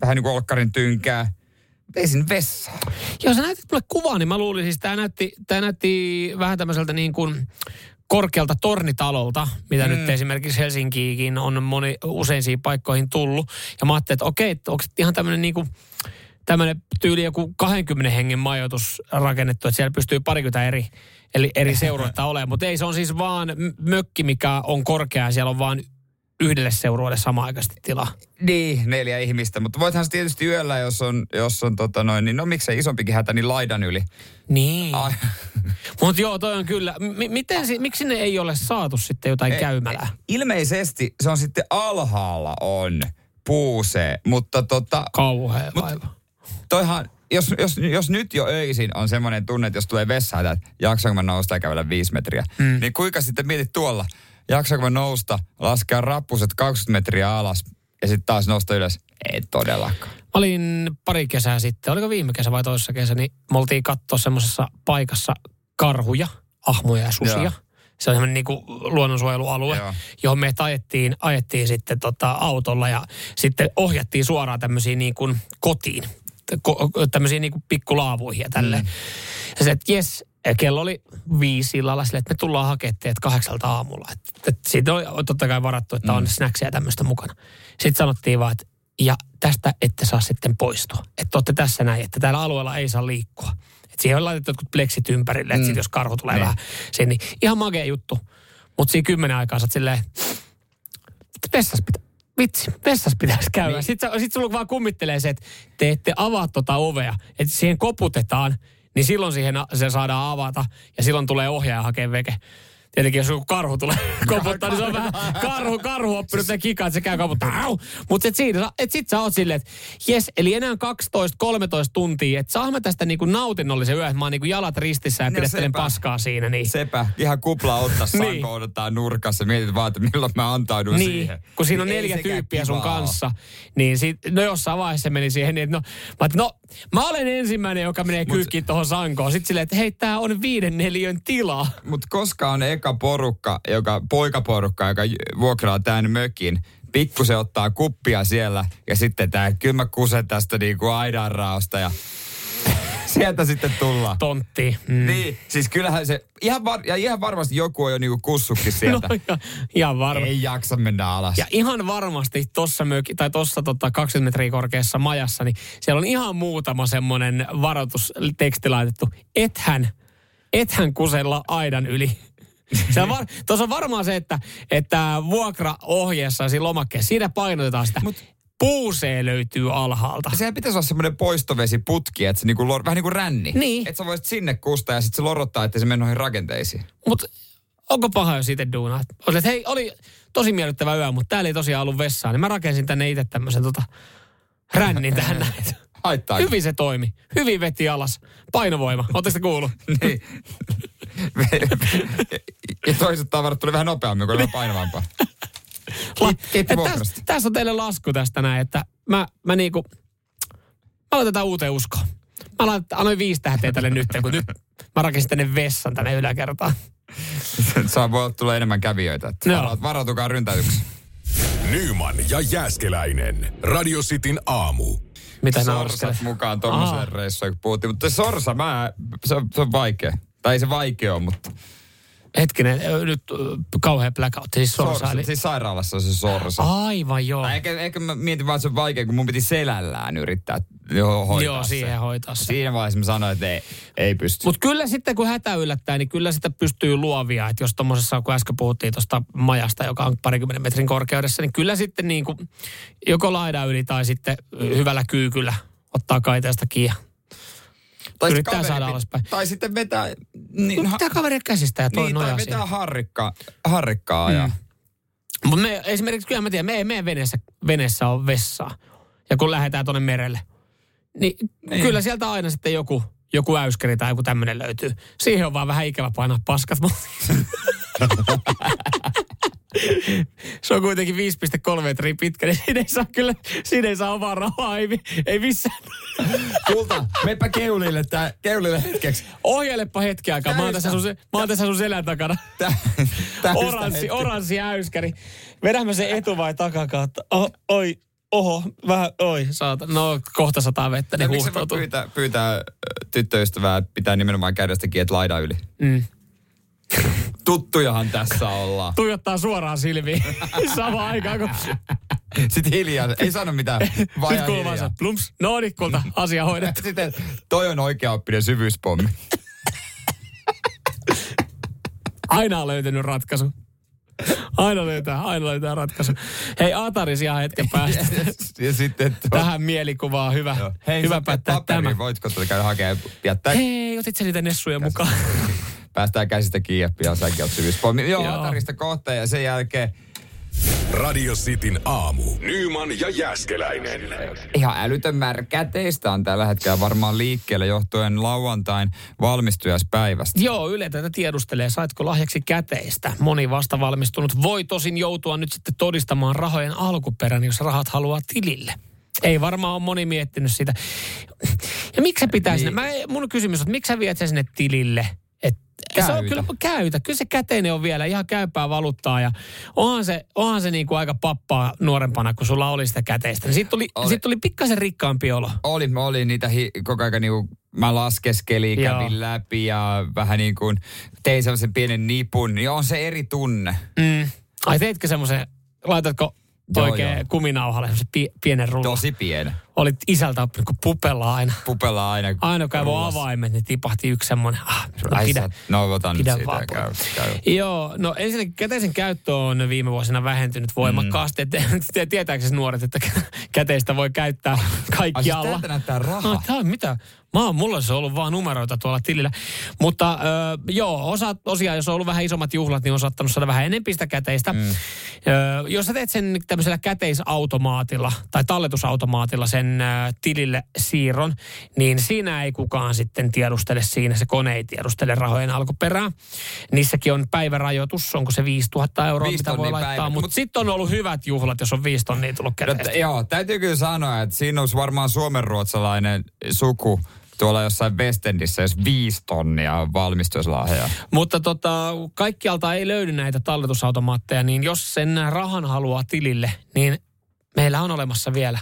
vähän niin kuin olkkarin tynkää. Ei vessaa. Jos sä näytit mulle kuvaa, niin mä luulin siis, tämä näytti, tää näytti vähän tämmöiseltä niin kuin korkealta tornitalolta, mitä mm. nyt esimerkiksi Helsinkiinkin on moni, useisiin paikkoihin tullut. Ja mä ajattelin, että okei, että onko ihan tämmöinen niin kuin, tämmöinen tyyli joku 20 hengen majoitus rakennettu, että siellä pystyy parikymmentä eri, eli eri seuroita olemaan. Mutta ei, se on siis vaan mökki, mikä on korkea siellä on vaan yhdelle seurueelle samaaikaisesti tilaa. Niin, neljä ihmistä. Mutta voithan se tietysti yöllä, jos on, jos on tota noin, niin no miksei isompikin hätä, niin laidan yli. Niin. Ai, Mutta joo, toi on kyllä. M- miten, si- miksi ne ei ole saatu sitten jotain Ei, käymälää? ilmeisesti se on sitten alhaalla on puusee, mutta tota, Kauhea Mut- vaiva. toihan, jos, jos, jos nyt jo öisin on semmoinen tunne, että jos tulee vessaan, että jaksanko mä nousta ja kävellä viisi metriä, mm. niin kuinka sitten mietit tuolla, jaksanko mä nousta, laskea rappuset 20 metriä alas ja sitten taas nousta ylös? Ei todellakaan. Mä olin pari kesää sitten, oliko viime kesä vai toisessa kesä, niin me oltiin katsoa semmoisessa paikassa karhuja, ahmoja ja susia. Joo. Se on semmoinen niin luonnonsuojelualue, Joo. johon me ajettiin, ajettiin sitten tota autolla ja sitten ohjattiin suoraan tämmöisiin niin kuin kotiin, ko- tämmöisiin niin kuin pikkulaavuihin ja tälleen. Mm. Ja se, että jes, kello oli viisi illalla sille, että me tullaan hakemaan teet kahdeksalta aamulla. Et, et siitä oli totta kai varattu, että on snacksia ja tämmöistä mukana. Sitten sanottiin vaan, että ja tästä ette saa sitten poistua. Että olette tässä näin, että täällä alueella ei saa liikkua. Että siihen on laitettu jotkut pleksit ympärille, että sit jos karhu tulee Niin. vähän sen, niin ihan magea juttu. Mutta siinä kymmenen aikaa sä silleen, vessas pitää, vitsi, vessas pitäisi käydä. Niin. Sitten, sit sulla vaan kummittelee se, että te ette avaa tota ovea, että siihen koputetaan, niin silloin siihen se saadaan avata ja silloin tulee ohjaaja hakea veke. Tietenkin jos joku karhu tulee koputtaa, niin se on vähän karhu, karhu oppinut sen kikaa, että se käy koputtaa. Mutta et siinä, et sit sä oot silleen, että jes, eli enää 12-13 tuntia, että saa mä tästä niinku nautinnollisen yön, että mä oon niinku jalat ristissä ja No pidettelen sepä. paskaa siinä. Niin. Sepä, ihan kupla ottaa Niin. odotetaan nurkassa. Mietit vaan, että milloin mä antaudun Niin, siihen. kun siinä on Niin neljä tyyppiä sun kivaa oo. kanssa, niin sit, no jossain vaiheessa meni siihen, niin että no, mä, no, mä olen ensimmäinen, joka menee Mut- kyykkiin tuohon sankoon. Sitten silleen, että hei, tää on viiden neliön tila. Mutta koska on eka porukka, joka, poikaporukka, joka vuokraa tämän mökin, pikkusen ottaa kuppia siellä ja sitten tämä kylmä kuse tästä niinku aidanraosta ja sieltä sitten tullaan. Tontti. Mm. Niin, siis kyllähän se, ihan, var, ja ihan varmasti joku on jo niinku kussukki No, sieltä. ja, ihan varma. Ei jaksa mennä alas. Ja ihan varmasti tuossa möki, tai tuossa tota 20 metriä korkeassa majassa, niin siellä on ihan muutama semmoinen varoitusteksti laitettu. Ethän, ethän kusella aidan yli. Tuossa var, tuossa on varmaan se, että, että vuokraohjeessa siinä lomakkeessa, siinä painotetaan sitä. Mut, Puusee löytyy alhaalta. Sehän pitäisi olla semmoinen poistovesiputki, että se niinku, lor- vähän niin kuin ränni. Niin. Että sä voisit sinne kustaa ja sitten se lorottaa, että se menee noihin rakenteisiin. Mutta onko paha, jos itse duunaa? Olet, hei, oli tosi miellyttävä yö, mutta täällä ei tosiaan ollut vessaa. Niin mä rakensin tänne itse tämmöisen tota, rännin tähän näin. Haittaa. Hyvin se toimi. Hyvin veti alas. Painovoima. Oletteko te kuullut? Niin. Ja toiset tavarat tuli vähän nopeammin, kun oli painavampaa. Tässä, tässä on teille lasku tästä näin, että mä, mä niinku, mä laitetaan uuteen uskoon. Mä laitan, annoin viisi tähteä tälle nyt, kun nyt mä rakensin tänne vessan tänne yläkertaan. Saa voi olla tulee enemmän kävijöitä. Että vara- varautukaa ryntäytyksi. Nyman ja Jääskeläinen. Radio Cityn aamu. Mitä Sorsat mukaan tuommoiseen reissuun, kun puhuttiin. Mutta se sorsa, mä, se, on, se on vaikea. Tai ei se vaikea ole, mutta Hetkinen, nyt kauhea blackout. Siis sorsa. sorsa, Eli... siis sairaalassa on se sorsa. Aivan joo. Tai Ehkä, ehkä mä mietin vaan, että se on vaikea, kun mun piti selällään yrittää jo hoitaa Joo, se. siihen hoitaa se. Siinä vaiheessa mä sanoin, että ei, ei pysty. Mutta kyllä sitten kun hätä yllättää, niin kyllä sitä pystyy luovia. Että jos tuommoisessa, kun äsken puhuttiin tuosta majasta, joka on parikymmentä metrin korkeudessa, niin kyllä sitten niin kuin joko laidan yli tai sitten hyvällä kyykyllä ottaa kaiteesta kiinni. Tai yrittää kaveri saada alaspäin. Tai sitten vetää... Niin, Mutta pitää kaveria käsistä ja toi niin, tai vetää siihen. harrikkaa, harrikkaa mm. ja... Mutta me, esimerkiksi kyllä mä tiedän, me ei meidän veneessä, veneessä ole vessaa. Ja kun lähdetään tuonne merelle, niin, niin, kyllä sieltä aina sitten joku, joku äyskäri tai joku tämmöinen löytyy. Siihen on vaan vähän ikävä painaa paskat. Se on kuitenkin 5,3 metriä pitkä, niin siinä ei saa kyllä, siinä ei saa omaa rahaa, ei, ei missään. Kulta, meppä keulille, tää, keulille hetkeksi. Ohjailepa hetki aikaa, mä oon tässä sun, mä oon tässä sun selän takana. Tä, Oranssi, hetki. oranssi äyskäri. Vedämme se etu vai takakautta? Oh, oi, oho, vähän, oi, saata. No, kohta sataa vettä, niin huuhtoutuu. pyytää, pyytää tyttöystävää, pitää nimenomaan kädestä kiinni, että laida yli. Mm. Tuttujahan tässä ollaan. Tuijottaa suoraan silmiin samaan aikaan, kun Sitten hiljaa, ei sano mitään, nyt ihan kuuluu vaan plumps, no niin, kulta, asia hoidettu. Sitten toi on oikeaoppinen syvyyspommi. Aina on löytynyt ratkaisu. Aina löytää, aina löytää ratkaisu. Hei, Ataris ihan hetken päästä. ja sitten tuo, Tähän mielikuvaan hyvä, Joo. Hei, hyvä päättää paperia, tämä. Voitko tulla käydä hakemaan jättää? Hei, otit sä niitä nessuja mukaan? Päästään käsistä kiinni ja pian säkin oot syvyyspommi. Joo, Joo. Hatarista kohta ja sen jälkeen Radio Cityn aamu. Nyman ja Jääskeläinen. ihan älytön määrä käteistä on tällä hetkellä varmaan liikkeellä johtuen lauantain valmistujaispäivästä. Joo, Yle tätä tiedustelee, saitko lahjaksi käteistä. Moni vasta valmistunut voi tosin joutua nyt sitten todistamaan rahojen alkuperän, jos rahat haluaa tilille. Ei varmaan ole moni miettinyt sitä. Ja miksi se pitää Niin. sinne? Mä, mun kysymys on, että miksi sä viet sen sinne tilille? Et, se on Käytä. kyllä käytä. Kyllä se käteinen on vielä ihan käypää valuuttaa ja onhan se, onhan se niinku aika pappaa nuorempana, kun sulla oli sitä käteistä. Niin siitä tuli, Oli. siitä tuli pikkasen rikkaampi olo. Oli, mä olin niitä hi- koko ajan niinku, mä laskeskelin, Joo. kävin läpi ja vähän niin kuin tein sellaisen pienen nipun, niin on se eri tunne. Mm. Ai teitkö semmoisen, laitatko Joo, oikein joo. kuminauhalle pie, pienen rullan? Tosi pieni. Olit isältä oppinut, kun pupella aina. Pupella aina. Aina rullas. avaimet, niin tipahti yksi semmoinen. Ah, no Ai pidä, sä, no otan nyt pidä siitä käy, käy. Joo, no ensinnäkin käteisen käyttö on viime vuosina vähentynyt voimakkaasti. Mm. Tietääkö se nuoret, että käteistä voi käyttää Ai siis kaikkialla? näyttää raha. Ah, tää on mitä? Mä oon, mulla olisi ollut vaan numeroita tuolla tilillä. Mutta ö, joo, osa, tosiaan, jos on ollut vähän isommat juhlat, niin on saattanut saada vähän enempi sitä käteistä. Mm. Ö, jos sä teet sen tämmöisellä käteisautomaatilla tai talletusautomaatilla sen ö, tilille siirron, niin siinä ei kukaan sitten tiedustele siinä. Se kone ei tiedustele rahojen alkuperää. Niissäkin on päivärajoitus, onko se 5000 euroa, mitä voi laittaa. päivä. Mutta Mut- sitten on ollut hyvät juhlat, jos on 5 tonnia tullut No, käteistä. t- joo, täytyy kyllä sanoa, että siinä olisi varmaan suomenruotsalainen suku tuolla jossain Westendissä, jos viisi tonnia on valmistuslahjaa. Mutta tota, kaikkialta ei löydy näitä talletusautomaatteja, niin jos sen rahan haluaa tilille, niin meillä on olemassa vielä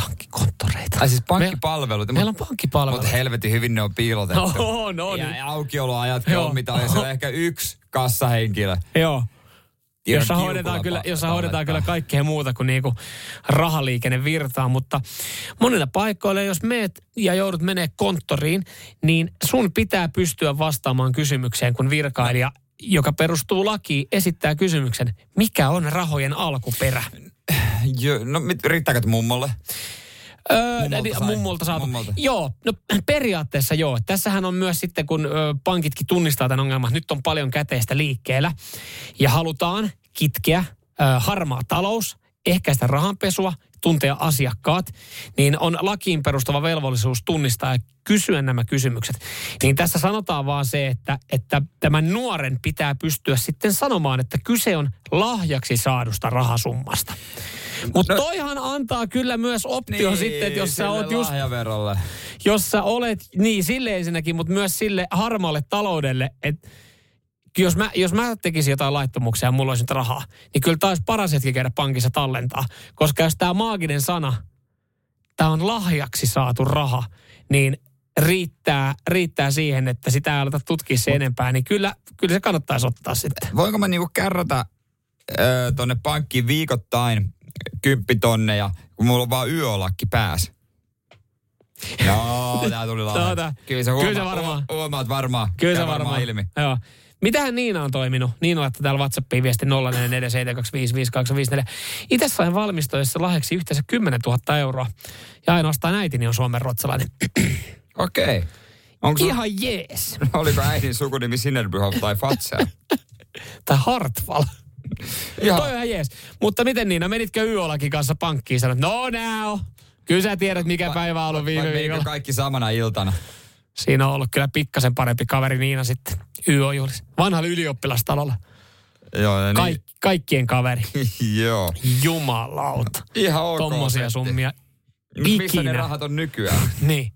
pankkikonttoreita. Ai siis pankkipalvelut. meillä on Mutta pankkipalvelut. helvetin hyvin ne on piilotettu. No, no, ja, niin. ja aukioloajat on, mitä oli siellä ehkä yksi kassahenkilö. Joo. Tiedon Jossa hoidetaan, kyllä, jossa hoidetaan kyllä kaikkea muuta kuin niinku rahaliikenne virtaa, mutta monilla paikoilla, jos meet ja joudut menee konttoriin, niin sun pitää pystyä vastaamaan kysymykseen, kun virkailija, joka perustuu lakiin, esittää kysymyksen, mikä on rahojen alkuperä? Jo, no riittääkö mummolle? Öö, Mummolta niin, mummolta saatu. Mummolta. Joo, no periaatteessa joo. Tässähän on myös sitten, kun ö, pankitkin tunnistaa tämän ongelman, nyt on paljon käteistä liikkeellä ja halutaan kitkeä ö, harmaa talous, ehkäistä rahanpesua, tuntea asiakkaat, niin on lakiin perustuva velvollisuus tunnistaa ja kysyä nämä kysymykset. Niin tässä sanotaan vaan se, että, että tämän nuoren pitää pystyä sitten sanomaan, että kyse on lahjaksi saadusta rahasummasta. Mutta No- toihan antaa kyllä myös optio niin, sitten, että jos sä oot just, jos sä olet, niin sille ensinnäkin, mutta myös sille harmaalle taloudelle, että jos mä, jos mä tekisin jotain laittomuksia ja mulla olisi nyt rahaa, niin kyllä tämä olisi paras hetki käydä pankissa tallentaa. Koska jos tämä maaginen sana, tämä on lahjaksi saatu raha, niin riittää, riittää siihen, että sitä ei aleta tutkia se enempää, niin kyllä, kyllä se kannattaisi ottaa sitten. Voinko mä niinku kärrätä ö, tonne pankkiin viikoittain kymppitonneja, kun mulla on vaan yölakki pääs? Joo, tää tuli Joo, lahjaksi. tää- Kyllä se, kyllä huoma, se varmaan. hu- Huomaat varmaan. Kyllä se varmaan. ilmi. Joo. Mitähän Niina on toiminut? Niina laittaa täällä WhatsAppiin viesti 0447255854. Itse sain valmistuessa lahjaksi yhteensä 10 000 euroa. Ja ainoastaan äitini on suomen ruotsalainen. Okei. Okay. Onko sun, Ihan jees. oliko äidin sukunimi Sinnerbryhoff tai Fatsel? Tai Hartwall. Ihan, Toi on ihan jees. Mutta miten Niina, menitkö Yolakin kanssa pankkiin? Sanoit, no now. Kyllä sä tiedät, mikä päivä on ollut viime viikolla. kaikki samana iltana? Siinä on ollut kyllä pikkasen parempi kaveri Niina sitten. YO-juhlissa. Vanhalla ylioppilastalolla. Joo, ja Kaik, kaikkien kaveri. niin, joo. Jumalauta. Ihan ok. Tommosia setti. summia. Missä ne rahat on nykyään? Niin.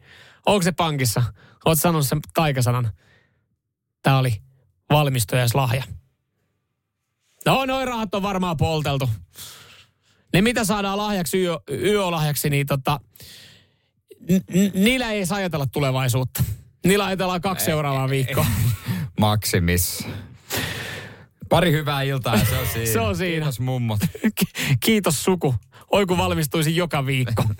Onko se pankissa? Oot sanonut sen taikasanan. Tämä oli valmistujaislahja. No, noin rahat on varmaan polteltu. Ne mitä saadaan lahjaksi, yö, yölahjaksi, niin tota, n- niillä ei saa ajatella tulevaisuutta. Niillä ajatellaan kaksi seuraavaa viikkoa. Maksimis. Pari hyvää iltaa se on siinä. Se on siinä. Kiitos mummot. Ki- Kiitos suku. Oi kun valmistuisin joka viikko.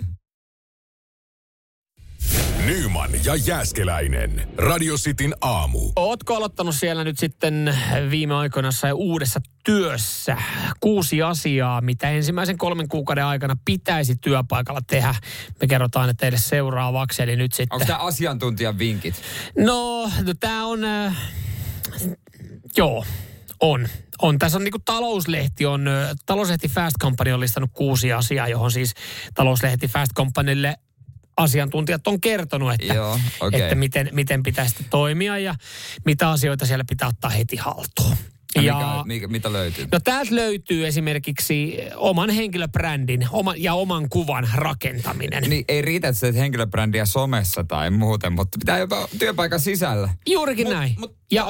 Nyman ja Jääskeläinen. Radio Cityn aamu. Ootko aloittanut siellä nyt sitten viime aikoina jossain uudessa työssä? Kuusi asiaa, mitä ensimmäisen kolmen kuukauden aikana pitäisi työpaikalla tehdä. Me kerrotaan ne teille seuraavaksi, eli nyt sitten... Onko tämä asiantuntijan vinkit? No, no tämä on... Äh, joo, on. On. Tässä on niinku talouslehti on, äh, talouslehti Fast Company on listannut kuusi asiaa, johon siis talouslehti Fast Companylle asiantuntijat on kertonut, että, Joo, okei. että miten, miten pitäisi sitten toimia ja mitä asioita siellä pitää ottaa heti haltuun. Ja, mikä, mikä, mitä löytyy? No täältä löytyy esimerkiksi oman henkilöbrändin oma, ja oman kuvan rakentaminen. Niin ei riitä, että teet henkilöbrändiä somessa tai muuten, mutta pitää jopa työpaikan sisällä. Juurikin Mut- näin. mut- ja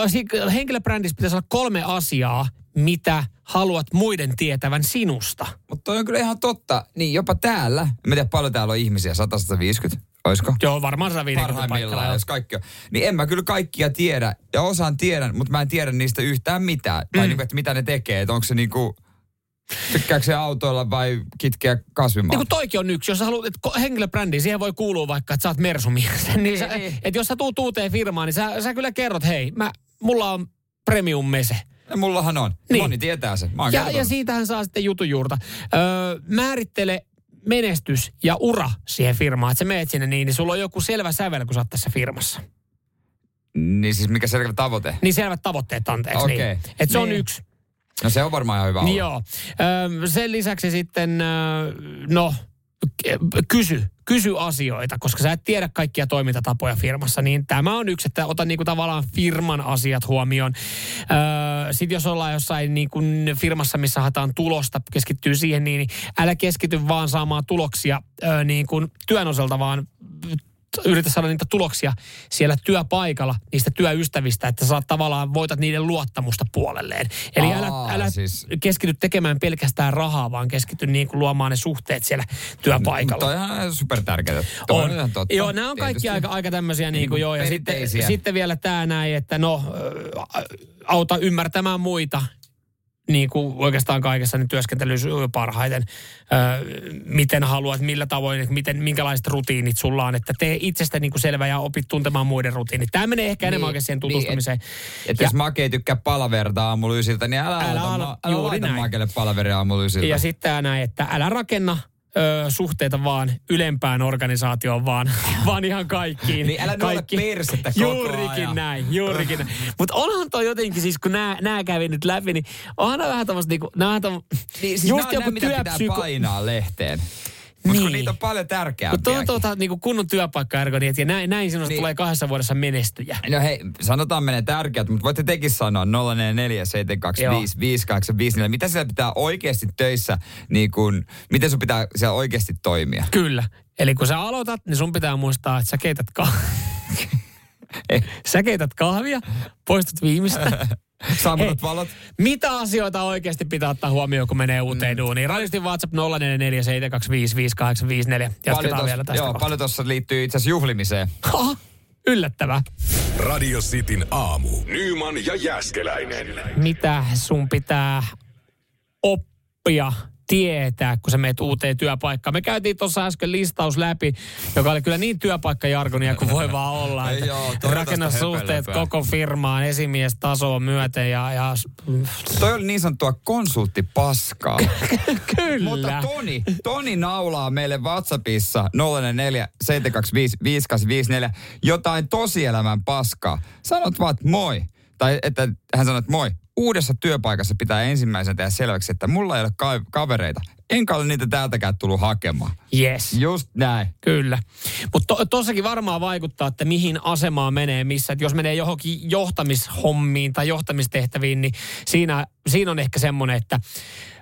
henkilöbrändissä pitäisi olla kolme asiaa, mitä haluat muiden tietävän sinusta. Mutta on kyllä ihan totta. Niin jopa täällä, en tiedä paljon täällä on ihmisiä, 150, olisiko? Joo, varmaan 150 paikalla. Parhaimmillaan, jos kaikki on. Niin en mä kyllä kaikkia tiedä. Ja osaan tiedän, mutta mä en tiedä niistä yhtään mitään. Tai Mm. niinku, että mitä ne tekee. Että onko se niinku... Tykkääkö se autoilla vai kitkeä kasvimaa? Niin toikin on yksi, jos sä haluat, että ko- henkilöbrändi, siihen voi kuulua vaikka, että sä oot Mersumies. niin sä, niin. että jos sä tuut uuteen firmaan, niin sä, sä kyllä kerrot, hei, mä, mulla on premium mese. Mullahan on. Niin. Moni tietää se. Mä Ja, kertonut. ja siitähän saa sitten jutun juurta. Öö, määrittele menestys ja ura siihen firmaan. Että sä meet sinne niin, niin sulla on joku selvä sävel, kun sä oot tässä firmassa. Niin siis mikä selkeä tavoite? Niin selvät tavoitteet, anteeksi. Okei. Niin. Että se on Niin. yksi. No se on varmaan ihan hyvä olla. Joo. Öö, sen lisäksi sitten, öö, no, kysy. Kysy asioita, koska sä et tiedä kaikkia toimintatapoja firmassa, niin tämä on yksi, että ota niinku tavallaan firman asiat huomioon. Öö, Sitten jos ollaan jossain niinku firmassa, missä haetaan tulosta, keskittyy siihen, niin älä keskity vaan saamaan tuloksia öö, niin kuin työn osalta, vaan yritä saada niitä tuloksia siellä työpaikalla, niistä työystävistä, että saat tavallaan voitat niiden luottamusta puolelleen. Eli älä, Aa, älä siis- keskity tekemään pelkästään rahaa, vaan keskity niin kuin luomaan ne suhteet siellä työpaikalla. Toi on ihan super tärkeää. Toi On. ihan totta. Joo, nämä on kaikki Tietysti. aika, aika tämmöisiä niin kuin joo. Ja sitten, sitten vielä tämä näin, että no auta ymmärtämään muita niin kuin oikeastaan kaikessa niin työskentelyssä parhaiten. Ö, miten haluat, millä tavoin, miten, minkälaiset rutiinit sulla on. Että tee itsestä niin kuin selvä ja opit tuntemaan muiden rutiinit. Tämä menee ehkä enemmän oikein siihen tutustumiseen. Niin, että Ja- jos Make ei tykkää palaverta aamulla ysiltä, niin älä, Älä älä, älä, älä juuri laita näin. Makelle palaveria aamulla ysiltä. Ja sitten näin, että älä rakenna ö, suhteita vaan ylempään organisaatioon, vaan, vaan ihan kaikkiin. Niin älä nuole persettä koko Juurikin ajan. näin, juurikin näin. Mutta onhan toi jotenkin siis, kun nämä kävi nyt läpi, niin onhan vähän tämmöistä, niinku, nää on niin, siis just nämä on joku nämä, mitä pitää työpsyko... painaa lehteen. Mutta Niin. niitä on paljon Mutta tärkeämpiä. toi on tuota, niinku kunnon työpaikkaergoniet ja näin, näin sinusta Niin. tulee kahdessa vuodessa menestyjä. No hei, sanotaan menee tärkeät, mutta voitte tekin sanoa 044 725 5854. Mitä siellä pitää oikeasti töissä, niin kun, miten sun pitää siellä oikeasti toimia? Kyllä. Eli kun sä aloitat, niin sun pitää muistaa, että sä keität, kah- Ei. Sä keität kahvia, poistut viimeistä. Sammutat valot? Mitä asioita oikeasti pitää ottaa huomioon, kun menee uuteen mm. duuniin? Radistin WhatsApp 0447255854. Jatketaan vielä tästä joo, kohtaa. paljon tuossa liittyy itse asiassa juhlimiseen. Ha, yllättävää. Radio Cityn aamu. Nyman ja Jäskeläinen. Mitä sun pitää oppia tietää, kun sä meet uuteen työpaikkaan. Me käytiin tuossa äsken listaus läpi, joka oli kyllä niin työpaikkajargonia kuin voi vaan olla. Että Joo, rakenna suhteet koko firmaan esimiestasoa myöten ja, ja Toi oli niin sanottua konsulttipaskaa. kyllä. Mutta Toni, Toni naulaa meille WhatsAppissa 044 725 5854 jotain tosielämän paskaa. Sanot vaan, että moi. Tai että hän sanoi, että moi. Uudessa työpaikassa pitää ensimmäisenä tehdä selväksi, että mulla ei ole ka- kavereita. Enkä ole niitä täältäkään tullut hakemaan. Yes. Just näin. Kyllä. Mutta to, tossakin varmaan vaikuttaa, että mihin asemaan menee missä. Et jos menee johonkin johtamishommiin tai johtamistehtäviin, niin siinä, siinä on ehkä semmoinen, että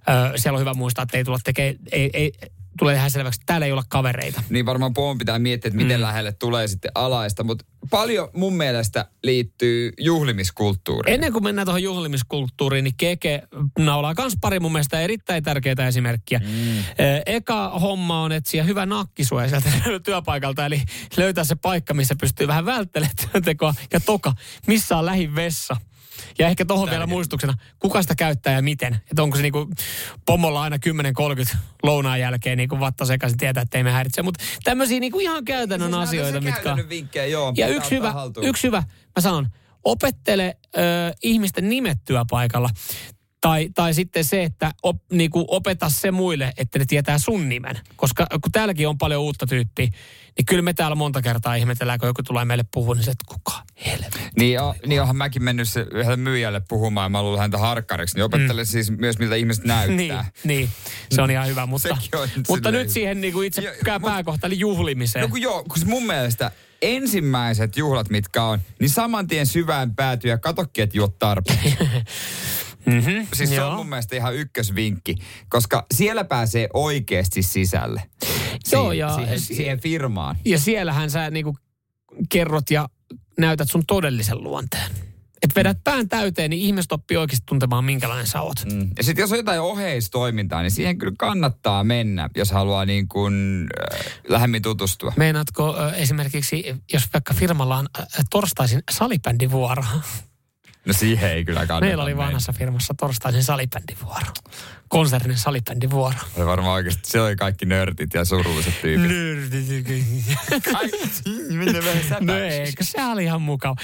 ö, siellä on hyvä muistaa, että ei tulla tekemään, ei, ei, tulee tehdä selväksi, että täällä ei olla kavereita. Niin varmaan Poon pitää miettiä, että miten mm. lähelle tulee sitten alaista. Mutta paljon mun mielestä liittyy juhlimiskulttuuriin. Ennen kuin mennään tuohon juhlimiskulttuuriin, niin Keke naulaa myös pari mun mielestä erittäin tärkeitä esimerkkiä. Mm. Eka homma on etsiä hyvä nakkisuoja sieltä työpaikalta, eli löytää se paikka, missä pystyy vähän välttelemään työntekoa. Ja toka, missä on lähin vessa. Ja ehkä tuohon vielä muistuksena, kuka sitä käyttää ja miten. Että onko se niinku pomolla aina 10.30 lounaan jälkeen niinku vatta sekaisin tietää, että ei me häiritse. Mutta tämmöisiä niinku ihan käytännön Siis asioita, mitkä vinkkejä, joo. Ja yksi hyvä, haltuun. yksi hyvä, mä sanon, opettele ö, ihmisten nimet työpaikalla. Tai, tai sitten se, että op, niinku opeta se muille, että ne tietää sun nimen. Koska kun täälläkin on paljon uutta tyyppiä, niin kyllä me täällä monta kertaa ihmetellään, kun joku tulee meille puhumaan, niin se, että kuka helvetti. Niin, niin onhan mäkin mennyt se yhdelle myyjälle puhumaan ja mä luulen häntä harkkariksi. Niin opettele mm. siis myös, miltä ihmiset näyttää. Niin, niin, se on ihan hyvä. Mutta, mutta nyt siihen niinku itse Jo, pääkohta, eli juhlimiseen. No kun joo, kun mun mielestä ensimmäiset juhlat, mitkä on, niin saman tien syvään päätyy ja katokki, että juot tarpeeksi. mm-hmm, Siis se on mun mielestä ihan ykkösvinkki, koska siellä pääsee oikeasti sisälle. Joo, Si- ja- siihen, si- siihen firmaan. Ja siellähän sä niinku kerrot ja näytät sun todellisen luonteen. Et vedät pään täyteen, niin ihmiset oppii oikeasti tuntemaan, minkälainen sä oot. Mm. Ja sitten jos on jotain oheistoimintaa, niin siihen kyllä kannattaa mennä, jos haluaa niin kuin äh, lähemmin tutustua. Meinaatko ö, esimerkiksi, jos vaikka firmalla on ö, torstaisin salibändivuoro, No siihen ei kyllä kannata Meillä oli vanhassa firmassa torstaisin salibändivuoro. Konsernin salibändivuoro. Oli varmaan oikeasti, siellä oli kaikki nörtit ja surulliset tyypit. Minne vähän No eikö, se oli ihan mukava.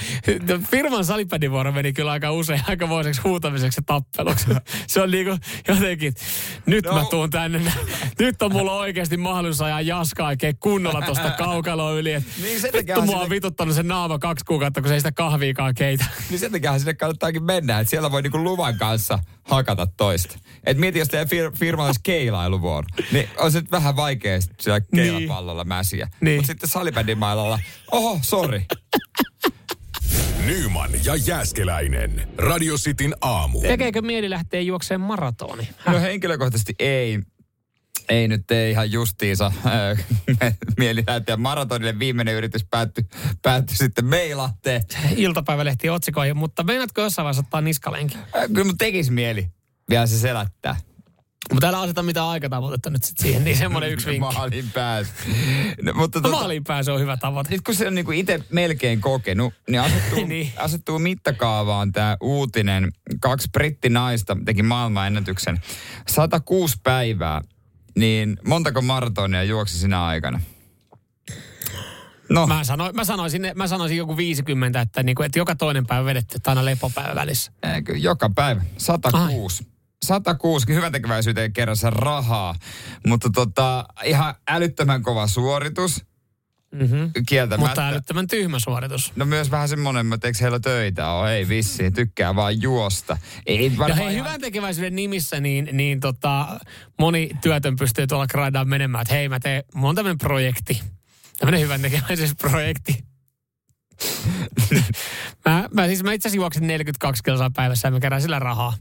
No, Firman salibändivuoro meni kyllä aika usein aikamoiseksi huutamiseksi ja tappeluksi. Se on niinku jotenkin, nyt No. mä tuun tänne. Nyt on mulla oikeasti mahdollisuus ajaa jaskaa oikein kunnolla tosta kaukaloa yli. Et Niin sen takia vittu on mua on vituttanut sen naama kaksi kuukautta, kun se ei sitä kahviikaan keitä. Niin sen takia sinne kannattaakin mennä, että siellä voi niinku luvan kanssa hakata toista. Et mieti, jos teidän fir- firma olisi keilailuvuoro, niin on se vähän vaikea sit siellä keilapallolla mäsiä. Niin. Mutta sitten salibändimailalla, oho, sori. Nyman ja Jääskeläinen. Radio Cityn aamu. Tekeekö mieli lähteä juokseen maratoni? No henkilökohtaisesti ei. Ei nyt tee ihan justiinsa. Äh, Mieli lähteä maratonille. Viimeinen yritys päättyi, päättyi sitten Meilahteen. Iltapäivälehti otsikoihin, mutta meinaatko jossain vaiheessa ottaa niskalenki? Äh, Kyllä mun tekisi mieli vielä se selättää. Mutta älä aseta mitään aikatavoitetta nyt sit siihen, niin semmoinen yksi vinkki. Maalin pääs. No, mutta tota, maaliin pääsy on hyvä tavoite. nyt kun se on niinku itse melkein kokenut, niin asettuu, niin. asettuu mittakaavaan tämä uutinen. Kaksi brittinaista teki maailmanennätyksen. 106 päivää. Niin montako maratonia juoksi sinä aikana? No, Mä, sanoin, mä, sanoisin, mä sanoisin joku 50, että, niinku, että joka toinen päivä vedetty, että aina lepopäivä välissä. eikö, joka päivä. 106. 106 hyvän tekeväisyyteen kerrassa rahaa. Mutta tota, ihan älyttömän kova suoritus. Mm-hmm. Kieltämättä. Mutta älyttömän tyhmä suoritus. No myös vähän semmoinen, että eikö heillä töitä ole? Ei vissiin, tykkää vaan juosta. Ei Ja hei, hyvän tekeväisyyden nimissä, niin, niin tota, moni työtön pystyy tuolla graidaan menemään, että hei mä teen, mulla on tämmöinen projekti. Tämmöinen hyvän tekeväisyysprojekti. mä, mä, siis mä itse asiassa juoksen 42 kilsaa päivässä ja mä kerään sillä rahaa.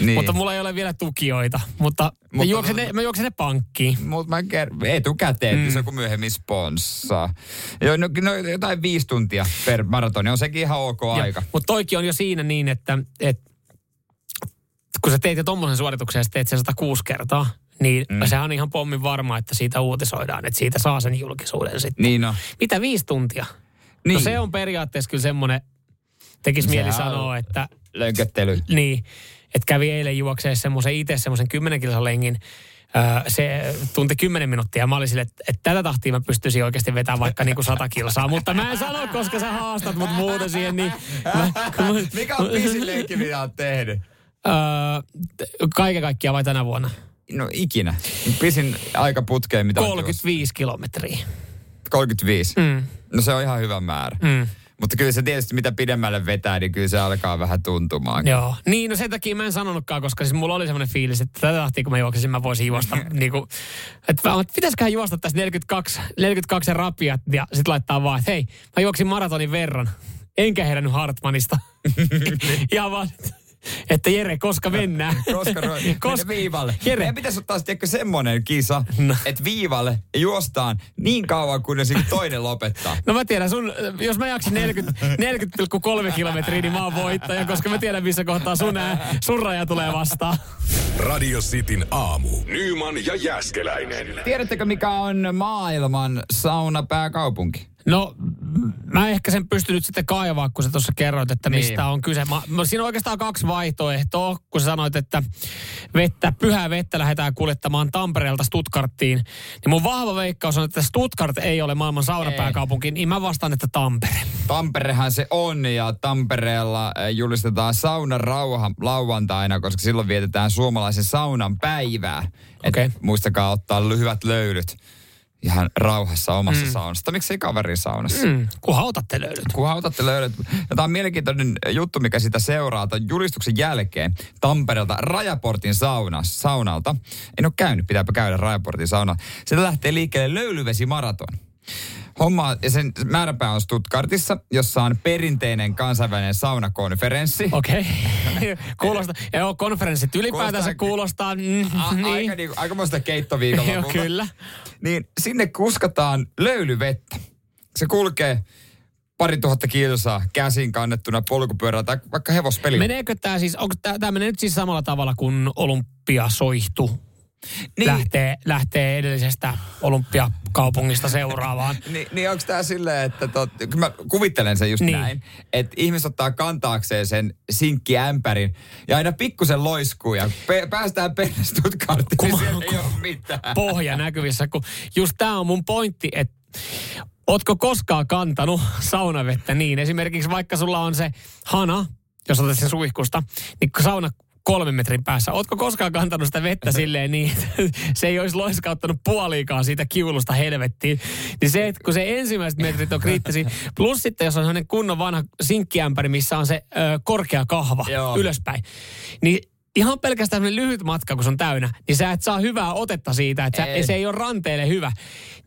Niin. Mutta mulla ei ole vielä tukijoita. Mutta, mä, Mutta- juoksen ne, mä juoksen ne pankkiin. Mutta mä ker- etukäteen, mm. se on kuin myöhemmin sponssaa. Joo, no, no, jotain viisi tuntia per maratoni, on sekin ihan ok aika. Mutta toikin on jo siinä niin, että, että kun sä teet jo tommosen suorituksen ja sä teet sen 106 kertaa, niin mm. sehän on ihan pommin varma, että siitä uutisoidaan, että siitä saa sen julkisuuden sitten. Niin no. Mitä viisi tuntia? Niin. No se on periaatteessa kyllä semmoinen, tekisi mieli sanoa, että Lönköttely. niin, että kävi eilen juokseen semmoisen itse semmoisen 10 kilsan lengin, se tunti 10 minuuttia. Mä olin sille, että, että tätä tahtia mä pystyisin oikeasti vetämään vaikka niinku 100 kilsaa. Mutta mä en sano, koska sä haastat mut muuten siihen. Niin, mä, Mikä on pisin lenkki, mitä oot tehnyt? Öö, kaiken kaikkiaan vai tänä vuonna? No ikinä. Pisin aika putkeen, mitä on 35 kilometriä. juossut. 35. Mm, No se on ihan hyvä määrä. mm, Mutta kyllä se tietysti mitä pidemmälle vetää, niin kyllä se alkaa vähän tuntumaan. joo. Niin, no sen takia mä en sanonutkaan, koska siis mulla oli semmoinen fiilis, että tätä tahtia kun mä juoksisin, mä voisin juosta niinku, että mä- että pitäisiköhän juosta tässä 42, 42 rapiat ja sit laittaa vaan, että hei, mä juoksin maratonin verran, enkä herännyt Hartmanista. ja vaan, että Jere, koska mennään? Koska, ro- koska viivalle. Jere, Meidän pitäisi ottaa sitten semmoinen kisa, No. että viivalle juostaan niin kauan, kunnes sitten toinen lopettaa. No mä tiedän, sun, jos mä jaksin 40 40,3 kilometriä, niin mä oon voittaja, koska mä tiedän, missä kohtaa sun, ää, sun raja tulee vastaan. Radio Cityn aamu. Nyman ja Jääskeläinen. Tiedättekö, mikä on maailman saunapääkaupunki? No, mä ehkä sen pystyn nyt sitten kaivaa, kun sä tuossa kerroit, että Niin. mistä on kyse. Mä, mä, siinä on oikeastaan kaksi vaihtoehtoa, kun sä sanoit, että vettä, pyhää vettä lähdetään kuljettamaan Tampereelta Stuttgarttiin. Niin mun vahva veikkaus on, että Stuttgart ei ole maailman saunapääkaupunki, niin mä vastaan, että Tampere. Tamperehan se on ja Tampereella eh, julistetaan saunan rauha lauantaina, koska silloin vietetään suomalaisen saunan päivää. Et Okei. Muistakaa ottaa hyvät löylyt ihan rauhassa omassa mm. saunassa. Miksei kaverin saunassa? Mm. Kunhan otatte löydyt. Kunhan otatte löydöt. Ja tämä on mielenkiintoinen juttu, mikä sitä seuraa. Tämän julistuksen jälkeen Tampereelta Rajaportin sauna, saunalta. En ole käynyt, pitääpä käydä Rajaportin sauna. Sieltä lähtee liikkeelle löylyvesimaraton. Homma, ja sen määräpää on Stuttgartissa, jossa on perinteinen kansainvälinen saunakonferenssi. Okei. Okay. kuulostaa. Joo, konferenssit ylipäätänsä Kuulostaa- kuulostaa. Mm, A- niin. Aika, niin, aika muista keittoviikolla. Joo, kyllä. Niin sinne kuskataan löylyvettä. Se kulkee pari tuhatta kilsaa käsin kannettuna polkupyörällä tai vaikka hevospelillä. Meneekö tämä siis, onko tämä menee nyt siis samalla tavalla kuin olympiasoihtu? Niin. lähtee, lähtee edellisestä olympiakaupungista seuraavaan. niin, niin onko tämä silleen, että tot, mä kuvittelen sen just niin. näin, että ihmiset ottaa kantaakseen sen sinkkiämpärin ja aina pikkusen loiskuu ja pe- päästään Stuttgartiin, niin siellä ei ole mitään. Pohja näkyvissä, kun just tämä on mun pointti, että Ootko koskaan kantanut saunavettä niin? Esimerkiksi vaikka sulla on se hana, jos otat sen suihkusta, niin sauna kolmen metrin päässä. Ootko koskaan kantanut sitä vettä silleen niin, että se ei olisi loiskauttanut puoliikaan siitä kiulusta helvettiin. Niin se, että kun se ensimmäiset metrit on kriittisiä, plus sitten jos on sellainen kunnon vanha sinkkiämpäri, missä on se ö, korkea kahva Joo. ylöspäin, niin ihan pelkästään lyhyt matka, kun se on täynnä, niin sä et saa hyvää otetta siitä, että sä, se ei ole ranteelle hyvä.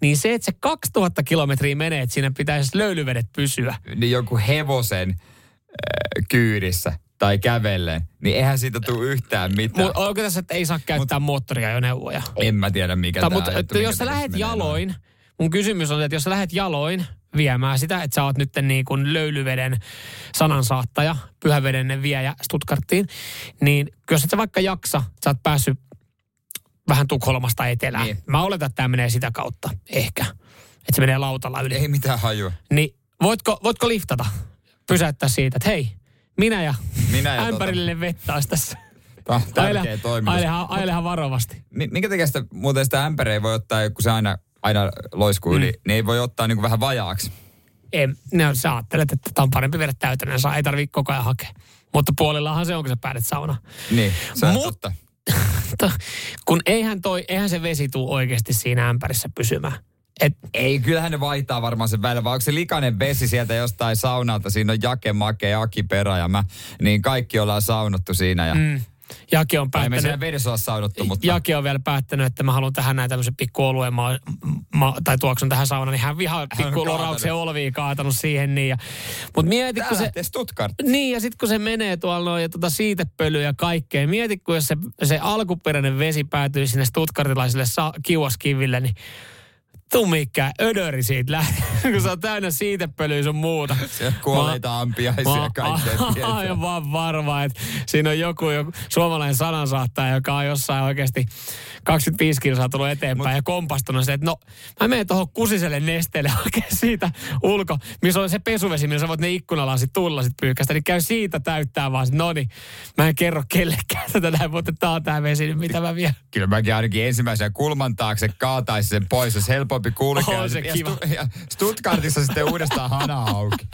Niin se, että se 2000 kilometriä menee, että siinä pitäisi löylyvedet pysyä. Niin joku hevosen äh, kyydissä tai kävellen, niin eihän siitä tule yhtään mitään. Mutta onko tässä, että ei saa käyttää Mut, moottoriajoneuvoja? En mä tiedä, mikä tämä mutta, Jos sä lähet jaloin, noin. mun kysymys on, että jos sä lähet jaloin viemään sitä, että sä oot nyt niin kuin löylyveden sanansaattaja, pyhäveden viejä Stuttgarttiin, niin jos et sä vaikka jaksa, sä oot päässyt vähän Tukholmasta etelään. Niin. Mä oletan, että tämä menee sitä kautta, ehkä. Että se menee lautalla yli. Ei mitään hajua. Niin voitko, voitko liftata? Pysäyttää siitä, että hei, minä ja, minä ja ämpärille tota... vettä olisi tässä. Tämä on tärkeä toimitus. Ailehan, ailehan varovasti. Minkä takia sitä, muuten sitä ämpäriä voi ottaa, kun se aina, aina loiskuu yli, mm. niin ei voi ottaa niin kuin vähän vajaaksi? Ei, no, sä ajattelet, että tämä on parempi viedä täytäneen, saa, ei tarvitse koko ajan hakea. Mutta puolillahan se on, kun sä päädet sauna. Niin, se on Mut, totta. kun eihän, toi, eihän se vesi tuu oikeasti siinä ämpärissä pysymään. Et, ei, kyllähän ne vaihtaa varmaan sen välillä, vaan onko se likainen vesi sieltä jostain saunalta, siinä on Jake, Make, Aki, Perä ja mä, niin kaikki ollaan saunottu siinä ja mm. Jake on päättänyt... Ei me vedessä saunottu, mutta... Jake on vielä päättänyt, että mä haluan tähän näin tämmöisen pikku oluen ma- ma- tai tuoksun tähän saunaan, niin hän vihaa pikku lorauksen olvia kaatanut siihen. Niin ja, mutta mieti, kun se... Stuttgart. Niin, ja sitten kun se menee tuolla noin ja tota siitepölyä ja kaikkea. Mieti, kun jos se, se alkuperäinen vesi päätyy sinne stuttgartilaisille sa- kiuaskiville, niin tumikkä ödöri siitä lähtee, kun se on täynnä siitepölyä sun muuta. Se kuolleita ampiaisia kaikkea. Aivan varma, että siinä on joku, joku suomalainen sanansaattaja, joka on jossain oikeasti 25 kilsaa tullut eteenpäin Mut, ja kompastunut se, että no mä menen tuohon kusiselle nesteelle hakea siitä ulko, missä on se pesuvesi, missä voit ne ikkunalasit tullasit pyykkästä, niin käy siitä täyttää vaan, no niin, mä en kerro kellekään tätä näin, mutta tää on tää vesi, mitä mä vien. Kyllä mäkin ainakin ensimmäisen kulman taakse kaataisin sen pois, jos helpompi kulkea. Oh, se ja, kiva. Stu- ja Stuttgartissa sitten uudestaan hana auki.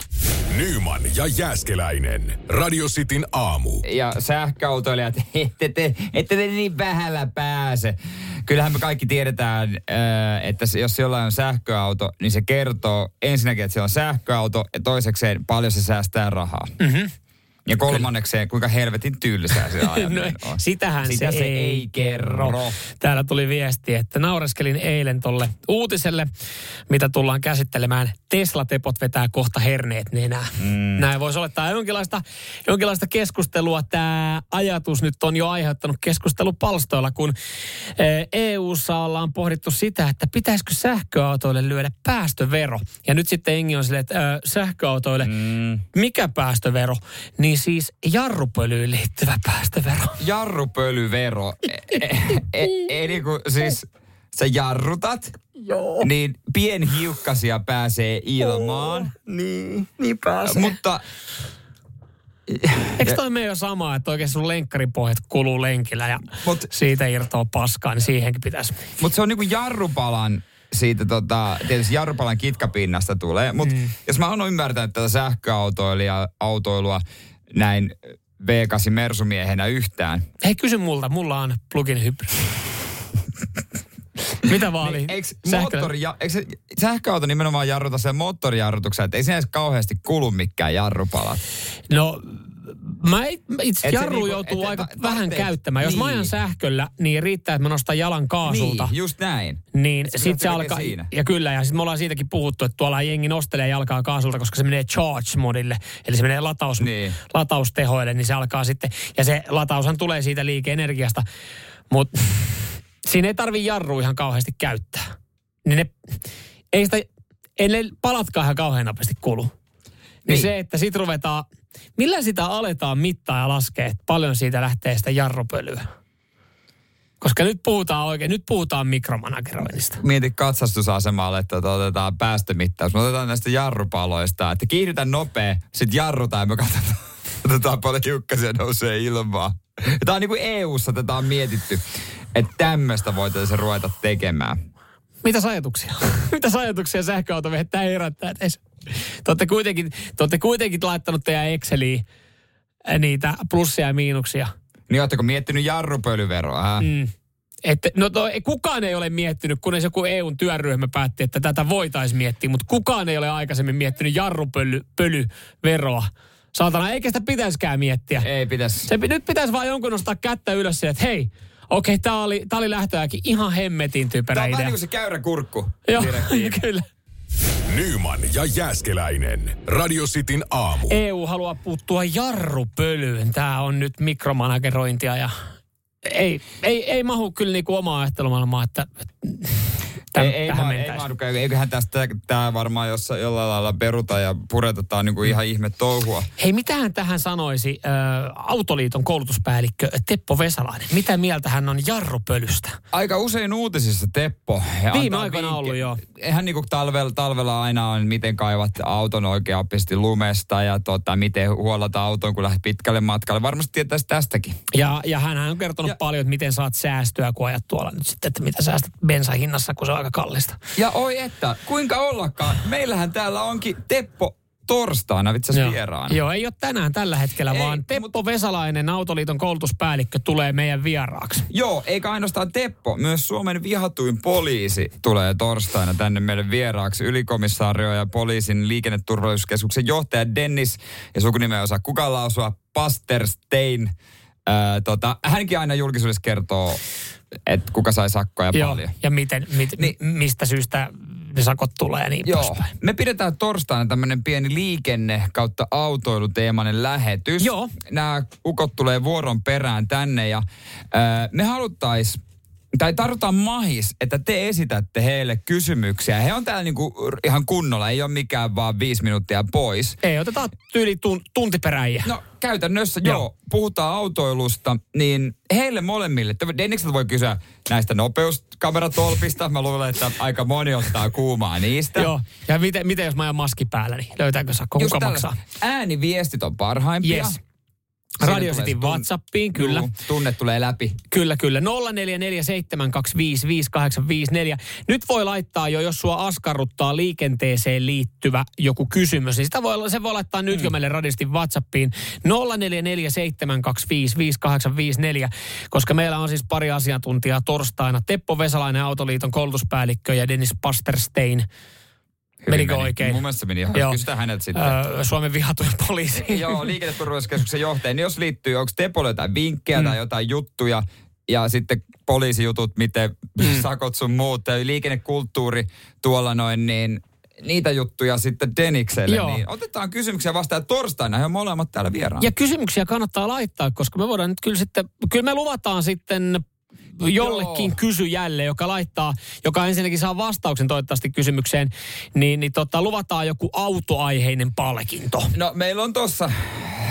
Nyman ja Jääskeläinen. Radio Cityn aamu. Ja sähköautoilijat, ette te, ette te niin vähällä pääse. Kyllähän me kaikki tiedetään, äh, että jos jollain on sähköauto, niin se kertoo ensinnäkin, että se on sähköauto ja toisekseen paljon se säästää rahaa. Mm-hmm. Ja kolmannekseen, kuinka helvetin tylsää se no, on. Sitähän Sitä se, se ei, ei kerro. kerro. Täällä tuli viesti, että naureskelin eilen tolle uutiselle, mitä tullaan käsittelemään. Tesla-tepot vetää kohta herneet nenää. Mm. Näin voisi olettaa jonkinlaista, jonkinlaista keskustelua. Tämä ajatus nyt on jo aiheuttanut keskustelupalstoilla, kun EU-ssa e ollaan pohdittu sitä, että pitäisikö sähköautoille lyödä päästövero. Ja nyt sitten Engi on silleen, että äh, sähköautoille, mm. mikä päästövero? Niin siis jarrupölyyn liittyvä päästövero. Jarrupölyvero. Eli e, e, kun siis sä jarrutat, Joo. niin pienhiukkasia pääsee ilmaan. Oh, niin, niin pääsee. Mutta Eikö toi mene jo sama, että oikein sun lenkkaripohjat kuluu lenkillä ja Mut, siitä irtoaa paskaa, niin siihenkin pitäisi. Mutta se on niinku jarrupalan siitä tota, tietysti jarrupalan kitkapinnasta tulee. Mutta mm. jos mä oon ymmärtänyt tätä sähköautoilua, autoilua, näin V8 Mersumiehenä yhtään. Hei, kysy multa. Mulla on plugin hybrid. Mitä vaan niin, eikö, moottori, eikö se, sähköauto nimenomaan jarruta sen moottorijarrutuksen, että ei siinä edes kauheasti kulu mikään jarrupalat? No Mä itse jarru niinku, joutuu aika et, vähän käyttämään. Jos niin. mä ajan sähköllä, niin riittää, että mä nostan jalan kaasulta. Niin, just näin. Niin se sit se alkaa, siinä. ja kyllä, ja sitten me ollaan siitäkin puhuttu, että tuolla jengi nostelee jalkaa kaasulta, koska se menee charge-modille, eli se menee lataus, niin. lataustehoille, niin se alkaa sitten, ja se lataushan tulee siitä liike-energiasta, mutta siinä ei tarvi jarru ihan kauheasti käyttää. Niin ne, ei sitä, ei ne palatkaan ihan kauhean nopeasti kulu. Niin, niin se, että sit ruvetaan Millä sitä aletaan mittaa ja laskea, että paljon siitä lähtee sitä jarrupölyä? Koska nyt puhutaan oikein, nyt puhutaan mikromanageroinnista. Mieti katsastusasemalle, että tota, otetaan päästömittaus. Me otetaan näistä jarrupaloista, että kiihdytä nopea, sitten jarrutaan ja me katsotaan, katsotaan paljon hiukkasia nousee ilmaan. Tämä on niin kuin EU-ssa tätä on mietitty, että tämmöistä voitaisiin ruveta tekemään. Mitä ajatuksia? Mitä ajatuksia sähköautomiehet tämä herättää teissä? Te olette kuitenkin, te olette kuitenkin laittanut teidän Exceliin niitä plussia ja miinuksia. Niin ootteko miettinyt jarrupölyveroa? Mm. Että, no to, kukaan ei ole miettinyt, kunnes joku EUn työryhmä päätti, että tätä voitaisiin miettiä, mutta kukaan ei ole aikaisemmin miettinyt jarrupölyveroa. Saatana, eikä sitä pitäisikään miettiä. Ei pitäisi. Se, nyt pitäisi vaan jonkun nostaa kättä ylös sille, että hei, okei, okay, tämä oli, tää oli lähtöäkin ihan hemmetin typerä Tämä on idea. vähän niin kuin se käyrä kurkku. Joo, kyllä. Nyman ja Jääskeläinen. Radio Cityn aamu. EU haluaa puuttua jarrupölyyn. Tämä on nyt mikromanagerointia ja ei, ei, ei mahu kyllä niinku omaa ajattelumaailmaa, että täm, ei, ei, ma- ei. Eiköhän tästä tämä varmaan jossa, jollain lailla peruta ja puretetaan niin kuin ihan ihme touhua. Hei, mitähän tähän sanoisi äh, Autoliiton koulutuspäällikkö Teppo Vesalainen? Mitä mieltä hän on jarrupölystä? Aika usein uutisissa Teppo. he Viime aikoina ollut, joo. Eihän niin kuin talvella, talvella aina on, miten kaivat auton oikeasti lumesta ja tota, miten huolata auton, kun lähdet pitkälle matkalle. Varmasti tietäisi tästäkin. Ja, ja hän on kertonut Ja- paljon, että miten saat säästöä, kun ajat tuolla nyt sitten, että mitä säästät bensahinnassa, kun se on aika kallista. Ja oi että, kuinka ollakaan. Meillähän täällä onkin Teppo torstaina itse asiassa vieraana. Joo, ei ole tänään tällä hetkellä, Ei, vaan Teppo Vesalainen, Autoliiton koulutuspäällikkö, tulee meidän vieraaksi. Joo, eikä ainoastaan Teppo, myös Suomen vihatuin poliisi tulee torstaina tänne meille vieraaksi. Ylikomissaario ja poliisin liikenneturvallisuuskeskuksen johtaja Dennis, ja sukunimi ei osaa kukaan lausua, Pasterstein. Ää, tota, hänkin aina julkisuudessa kertoo, että kuka sai sakkoja Joo, paljon. ja miten, mit, Niin. mistä syystä ne sakot tulee ja niin Joo. poispäin. Me pidetään torstaina tämmöinen pieni liikenne kautta autoiluteemainen lähetys. Joo. Nämä ukot tulee vuoron perään tänne ja äh, me haluttais tai tarvitaan mahis, että te esitätte heille kysymyksiä. He on täällä niinku ihan kunnolla, ei ole mikään vaan viisi minuuttia pois. Ei, otetaan tyyli tun, tuntiperäjiä. No käytännössä Joo. joo. puhutaan autoilusta, niin heille molemmille, Dennikseltä voi kysyä näistä nopeuskameratolpista. Mä luulen, että aika moni ottaa kuumaa niistä. Joo, ja miten, miten jos mä ajan maski päällä, niin löytääkö sakko? Kuka maksaa? Ääniviestit on parhaimpia. Yes. Radio Cityn tun- Whatsappiin, kyllä. Juu, tunne tulee läpi. Kyllä, kyllä. 0447255854. Nyt voi laittaa jo, jos sua askarruttaa liikenteeseen liittyvä joku kysymys, niin sitä voi, se voi laittaa nyt jo meille radistin WhatsAppiin 0447255854, koska meillä on siis pari asiantuntijaa torstaina. Teppo Vesalainen, Autoliiton koulutuspäällikkö ja Dennis Pasterstein. Hyvin Menikö meni. oikein? Mun mielestä se meni ihan. Joo. Kysytään häneltä sitten. Öö, Suomen vihatuin poliisi. Joo, liikenneturvallisuuskeskuksen johtaja. Niin jos liittyy, onko Tepolle jotain vinkkejä mm. tai jotain juttuja, ja sitten poliisijutut, miten mm. sakot sun muut, ja liikennekulttuuri tuolla noin, niin niitä juttuja sitten Denikselle. Joo. Niin otetaan kysymyksiä vastaan torstaina, he on molemmat täällä vieraana. Ja kysymyksiä kannattaa laittaa, koska me voidaan nyt kyllä sitten, kyllä me luvataan sitten jollekin Joo. kysyjälle, joka laittaa, joka ensinnäkin saa vastauksen toivottavasti kysymykseen, niin, niin tota, luvataan joku autoaiheinen palkinto. No meillä on tuossa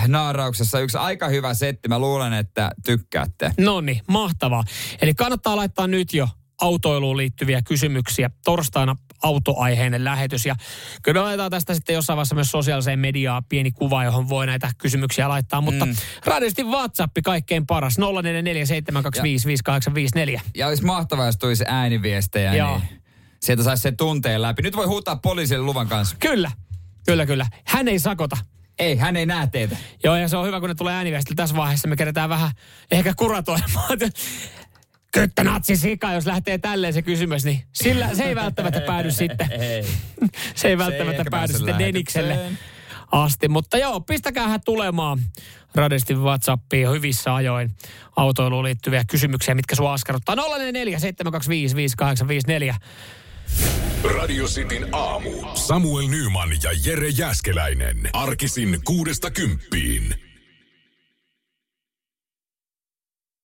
naarauksessa yksi aika hyvä setti. Mä luulen, että tykkäätte. No niin, mahtavaa. Eli kannattaa laittaa nyt jo autoiluun liittyviä kysymyksiä. Torstaina autoaiheinen lähetys. Ja kyllä me laitetaan tästä sitten jossain vaiheessa myös sosiaaliseen mediaan pieni kuva, johon voi näitä kysymyksiä laittaa. Mutta mm. radiosti WhatsApp kaikkein paras. 0447255854. Ja olisi mahtavaa, jos tulisi ääniviestejä, Joo. niin sieltä saisi se tunteen läpi. Nyt voi huutaa poliisille luvan kanssa. Kyllä, kyllä, kyllä. Hän ei sakota. Ei, hän ei näe teitä. Joo, ja se on hyvä, kun ne tulee ääniviestillä tässä vaiheessa. Me kerätään vähän ehkä kuratoimaan. Kyttä natsi sika, jos lähtee tälleen se kysymys, niin sillä, se ei välttämättä päädy sitten. Ei. Se ei ei välttämättä ehkä päädy pääse sitten Denikselle asti. Mutta joo, pistäkäähän tulemaan radistin WhatsAppiin hyvissä ajoin autoiluun liittyviä kysymyksiä, mitkä sua askarruttaa. 044 725 5854. Radio Cityn aamu. Samuel Nyman ja Jere Jäskeläinen. Arkisin kuudesta kymppiin.